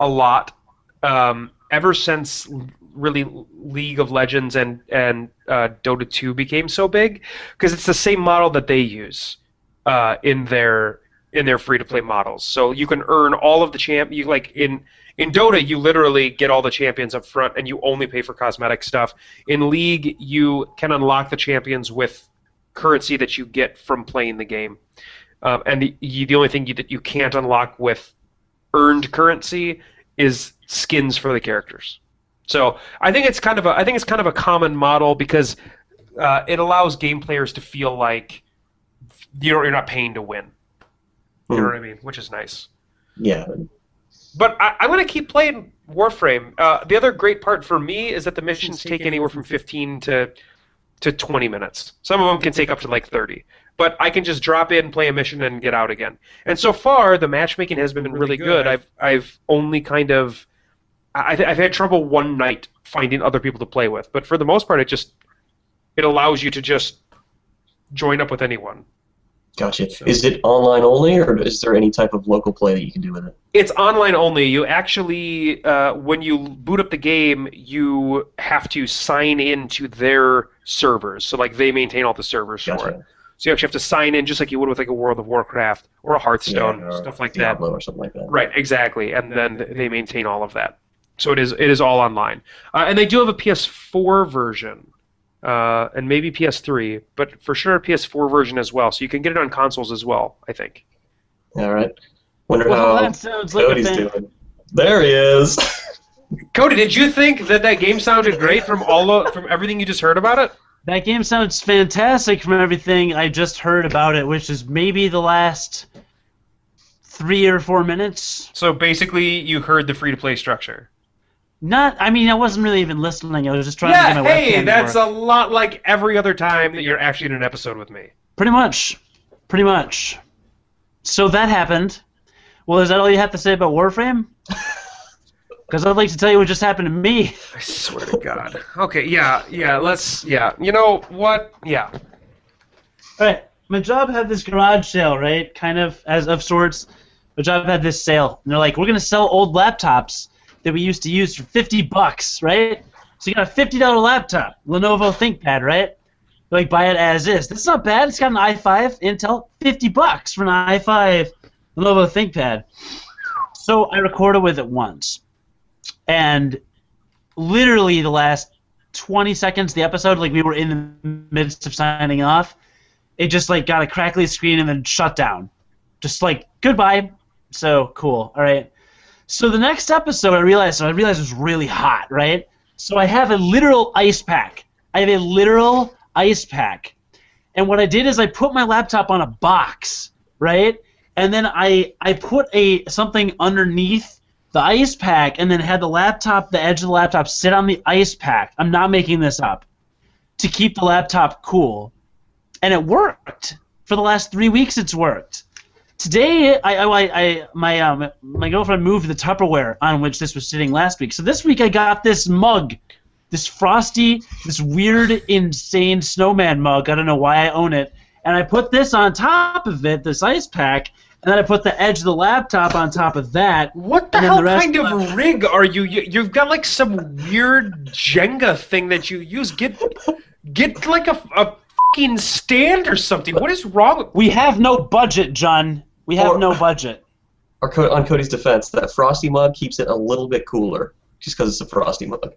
a lot um, ever since really League of Legends and and uh, Dota 2 became so big because it's the same model that they use uh, in their in their free to play models. So you can earn all of the champ. You like in in Dota, you literally get all the champions up front, and you only pay for cosmetic stuff. In League, you can unlock the champions with currency that you get from playing the game. Um, and the, you, the only thing you, that you can't unlock with earned currency is skins for the characters. So I think it's kind of a I think it's kind of a common model because uh, it allows game players to feel like you're you're not paying to win. You know Hmm. what I mean? Which is nice. yeah, But I, I'm going to keep playing Warframe. Uh, the other great part for me is that the missions take anywhere from 15 to to 20 minutes. Some of them can take up to like 30. But I can just drop in, play a mission, and get out again. And so far, the matchmaking has been really good. I've I've only kind of I, I've had trouble one night finding other people to play with. But for the most part, it just it allows you to just join up with anyone. Gotcha. Is it online only, or is there any type of local play that you can do with it? It's online only. You actually, uh, when you boot up the game, you have to sign in to their servers. So like they maintain all the servers for it. Gotcha. So you actually have to sign in just like you would with like a World of Warcraft or a Hearthstone, Yeah, or stuff like that. Diablo or something like that. Right, exactly, and then they maintain all of that. So it is it is all online, uh, and they do have a PS4 version, uh, and maybe PS3, but for sure PS4 version as well. So you can get it on consoles as well. I think. All right. Wonder Well, how that sounds like a Cody's thing. doing. There he is. Cody, did you think that that game sounded great from all of, from everything you just heard about it? That game sounds fantastic from everything I just heard about it, which is maybe the last three or four minutes. So basically, you heard the free to play structure. Not, I mean, I wasn't really even listening. I was just trying to get my hey, webcam to that's work. a lot like every other time that you're actually in an episode with me. Pretty much. Pretty much. So that happened. Well, is that all you have to say about Warframe? Because I'd like to tell you what just happened to me. I swear to God. Okay, yeah, yeah, let's, yeah. You know what? Yeah. All right, my job had this garage sale, right? Kind of as of sorts. My job had this sale, and they're like, "We're gonna sell old laptops that we used to use for fifty bucks, right? So you got a fifty dollar laptop, Lenovo ThinkPad, right? Like, buy it as is. That's not bad. It's got an i5 Intel, fifty bucks for an i5 Lenovo ThinkPad. So I recorded with it once, and literally the last 20 seconds the episode, like we were in the midst of signing off, it just like got a crackly screen and then shut down. Just like goodbye. So cool. All right. So the next episode, I realized I realized it was really hot, right? So I have a literal ice pack. I have a literal ice pack, and what I did is I put my laptop on a box, right? And then I I put a something underneath the ice pack, and then had the laptop, the edge of the laptop, sit on the ice pack. I'm not making this up. To keep the laptop cool and it worked for the last three weeks. It's worked. Today, I, I, I my um, my girlfriend moved the Tupperware on which this was sitting last week. So this week I got this mug, this frosty, this weird, insane snowman mug. I don't know why I own it, and I put this on top of it, this ice pack, and then I put the edge of the laptop on top of that. What the hell the kind of of rig are you? you? You've got like some weird Jenga thing that you use. Get, get like a, a fucking stand or something. What is wrong? with- We have no budget, John. We have Or- no budget. Or Co- on Cody's defense, that frosty mug keeps it a little bit cooler, just because it's a frosty mug.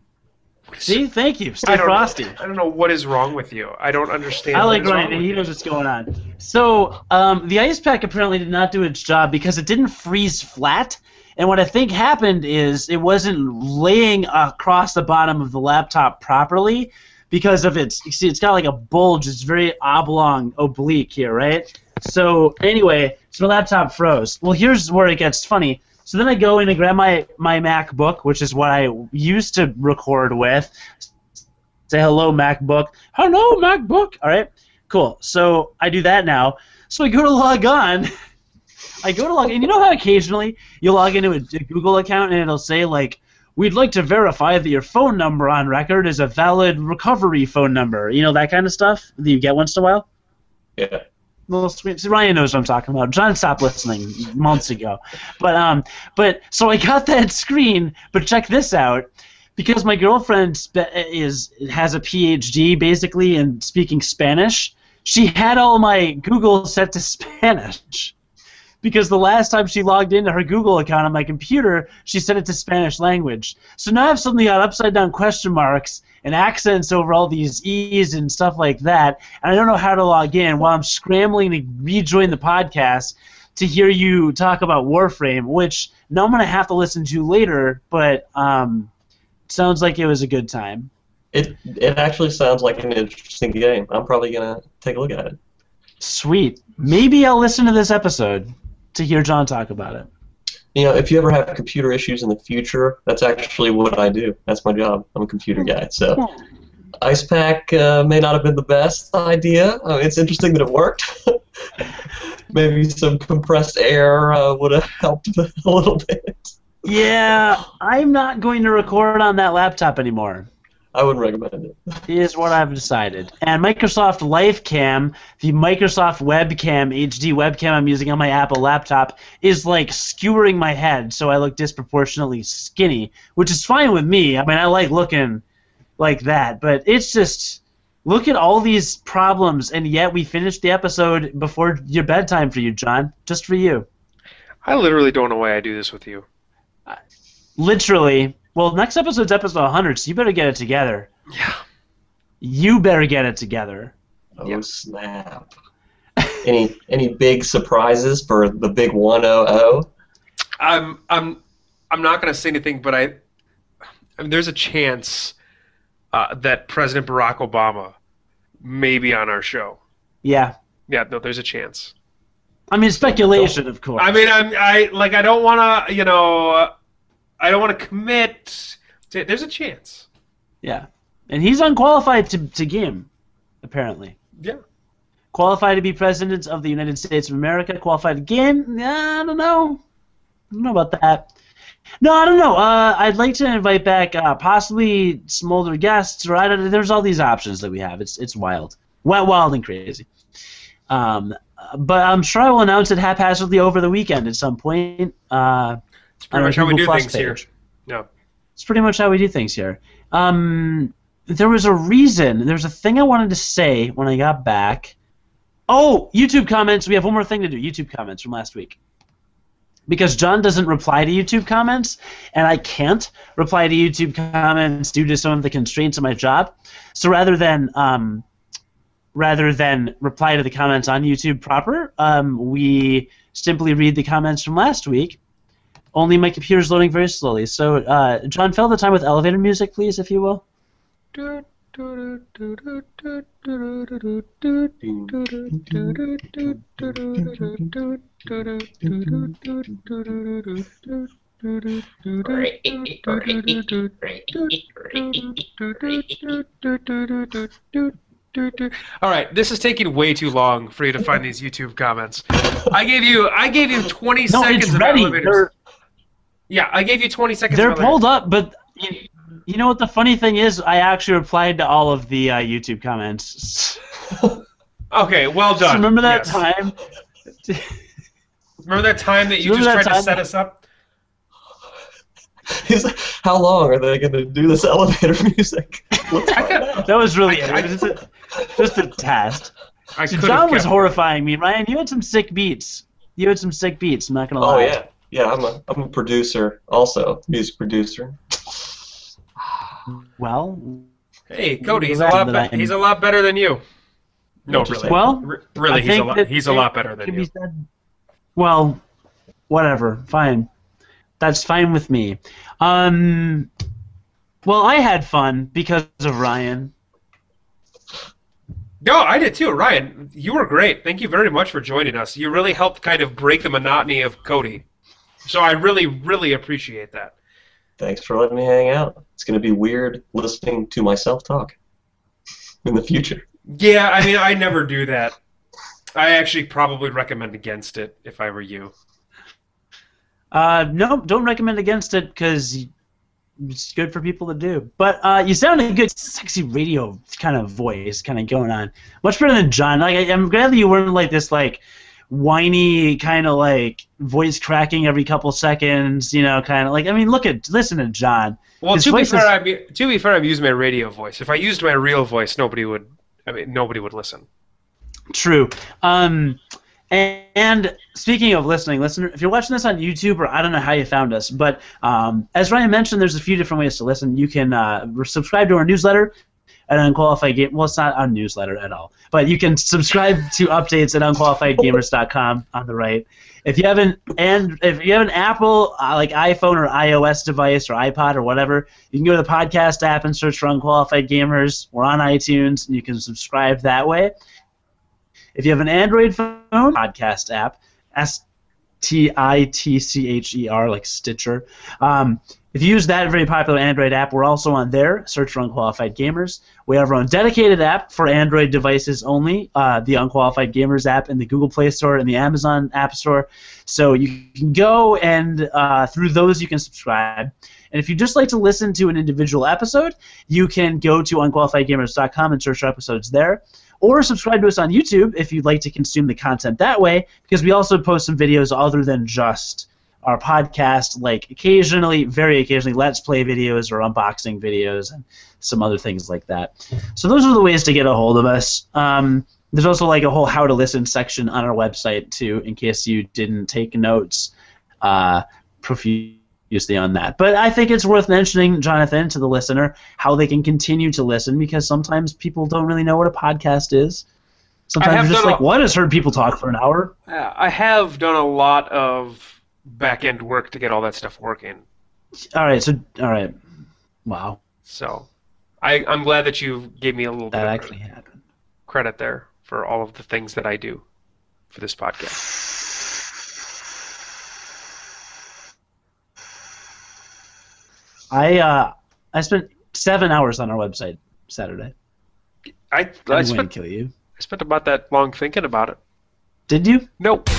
See, thank you. Stay I don't, frosty. I don't know what is wrong with you. I don't understand. I like Ryan, he you. knows what's going on. So, um, the ice pack apparently did not do its job because it didn't freeze flat. And what I think happened is it wasn't laying across the bottom of the laptop properly because of its. You see, it's got like a bulge. It's very oblong, oblique here, right? So anyway, so my laptop froze. Well, here's where it gets funny. So then I go in and grab my my MacBook, which is what I used to record with. Say hello, MacBook. Hello, MacBook. All right, cool. So I do that now. So I go to log on. I go to log in. You know how occasionally you log into a, a Google account and it'll say like, "We'd like to verify that your phone number on record is a valid recovery phone number." You know that kind of stuff that you get once in a while. Yeah. Little sweet. See, Ryan knows what I'm talking about. John stopped listening months ago, but um, but so I got that screen. But check this out, because my girlfriend is has a PhD basically in speaking Spanish. She had all my Google set to Spanish. Because the last time she logged into her Google account on my computer, she set it to Spanish language. So now I've suddenly got upside down question marks and accents over all these E's and stuff like that, and I don't know how to log in while I'm scrambling to rejoin the podcast to hear you talk about Warframe, which now I'm going to have to listen to later, but um, sounds like it was a good time. It it actually sounds like an interesting game. I'm probably gonna take a look at it. Sweet. Maybe I'll listen to this episode to hear John talk about it. You know, if you ever have computer issues in the future, that's actually what I do. That's my job. I'm a computer guy. So, ice pack uh, may not have been the best idea. Uh, it's interesting that it worked. Maybe some compressed air uh, would have helped a little bit. Yeah, I'm not going to record on that laptop anymore. I wouldn't recommend it. is what I've decided. And Microsoft LifeCam, the Microsoft webcam, HD webcam I'm using on my Apple laptop, is like skewering my head so I look disproportionately skinny, which is fine with me. I mean, I like looking like that, but it's just look at all these problems, and yet we finished the episode before your bedtime for you, John, just for you. I literally don't know why I do this with you. Literally. Well, next episode's episode 100, so you better get it together. Yeah. You better get it together. Oh Yep. snap! any any big surprises for the big one oh oh? I'm I'm I'm not going to say anything, but I, I mean, there's a chance uh, that President Barack Obama may be on our show. Yeah. Yeah, no, there's a chance. I mean, speculation, of course. I mean, I'm I like I don't want to, you know, uh, I don't want to commit. To, there's a chance. yeah. And he's unqualified to, to game, apparently. Yeah. Qualified to be president of the United States of America. Qualified to game? Yeah, I don't know. I don't know about that. No, I don't know. Uh, I'd like to invite back uh, possibly some older guests, or I don't, there's all these options that we have. It's it's wild, wild, wild and crazy. Um, but I'm sure I will announce it haphazardly over the weekend at some point. Uh, It's pretty much how we do things here. page. No. It's pretty much how we do things here. Um, there was a reason. There's a thing I wanted to say when I got back. Oh, YouTube comments. We have one more thing to do. YouTube comments from last week. Because John doesn't reply to YouTube comments, and I can't reply to YouTube comments due to some of the constraints of my job. So rather than um, rather than reply to the comments on YouTube proper, um, we simply read the comments from last week only my computer's loading very slowly. So, uh, John, fill the time with elevator music, please, if you will. All right, this is taking way too long for you to find these YouTube comments. I gave you I gave you 20 No, seconds it's of ready. They're, Yeah, I gave you 20 seconds they're of elevators. pulled up, but you, you know what the funny thing is? I actually replied to all of the uh, YouTube comments. Okay, well done. So done. remember that Yes. time? Remember that time that you Remember just tried to time- set us up? How long are they going to do this elevator music? Let's find out. That was really I- I- just, a, just a test. I So John was horrifying me. Ryan, you had some sick beats. You had some sick beats. I'm not gonna lie. Oh lie. yeah, yeah. I'm a I'm a producer, also music producer. Well, Hey, Cody, he's a lot that better. He's a lot better than you. No, really. Well, R- really, I he's a lot. He's a lot better than you. said. Well, whatever. Fine. That's fine with me. Um, well, I had fun because of Ryan. No, I did too, Ryan. You were great. Thank you very much for joining us. You really helped kind of break the monotony of Cody. So I really, really appreciate that. Thanks for letting me hang out. It's going to be weird listening to myself talk in the future. Yeah, I mean, I never do that. I actually probably recommend against it if I were you. Uh, no, don't recommend against it because it's good for people to do. But uh, you sound a good, sexy radio kind of voice, kind of going on. Much better than John. Like I, I'm glad that you weren't like this, like whiny kind of like voice cracking every couple seconds. You know, kind of like I mean, look at listen to John. Well, His to be fair, is- I'm, to be fair, I'm using my radio voice. If I used my real voice, nobody would. I mean, nobody would listen. True. Um, and, and speaking of listening, listener, if you're watching this on YouTube, or I don't know how you found us, but um, as Ryan mentioned, there's a few different ways to listen. You can uh, subscribe to our newsletter at Unqualified Game. Well, it's not our newsletter at all, but you can subscribe to updates at unqualifiedgamers.com on the right. If you have an and if you have an Apple uh, like iPhone or iOS device or iPod or whatever, you can go to the podcast app and search for Unqualified Gamers. We're on iTunes, and you can subscribe that way. If you have an Android phone podcast app, ask T I T C H E R, like Stitcher. Um, if you use that very popular Android app, we're also on there. Search for Unqualified Gamers. We have our own dedicated app for Android devices only, uh, the Unqualified Gamers app in the Google Play Store and the Amazon App Store. So you can go and uh, through those you can subscribe. And if you just like to listen to an individual episode, you can go to unqualifiedgamers.com and search for episodes there. Or subscribe to us on YouTube if you'd like to consume the content that way, because we also post some videos other than just our podcast, like occasionally, very occasionally, let's play videos or unboxing videos and some other things like that. So those are the ways to get a hold of us. Um, there's also like a whole how to listen section on our website too, in case you didn't take notes uh, profusely on that. But I think it's worth mentioning, Jonathan, to the listener, how they can continue to listen because sometimes people don't really know what a podcast is. Sometimes you're just like, a- what has heard people talk for an hour? I have done a lot of back end work to get all that stuff working. All right, so all right, wow, So I, I'm glad that you gave me a little bit that of actually happened. credit there for all of the things that I do for this podcast. I uh, I spent seven hours on our website Saturday. I, I spent kill you. I spent about that long thinking about it. Did you? Nope.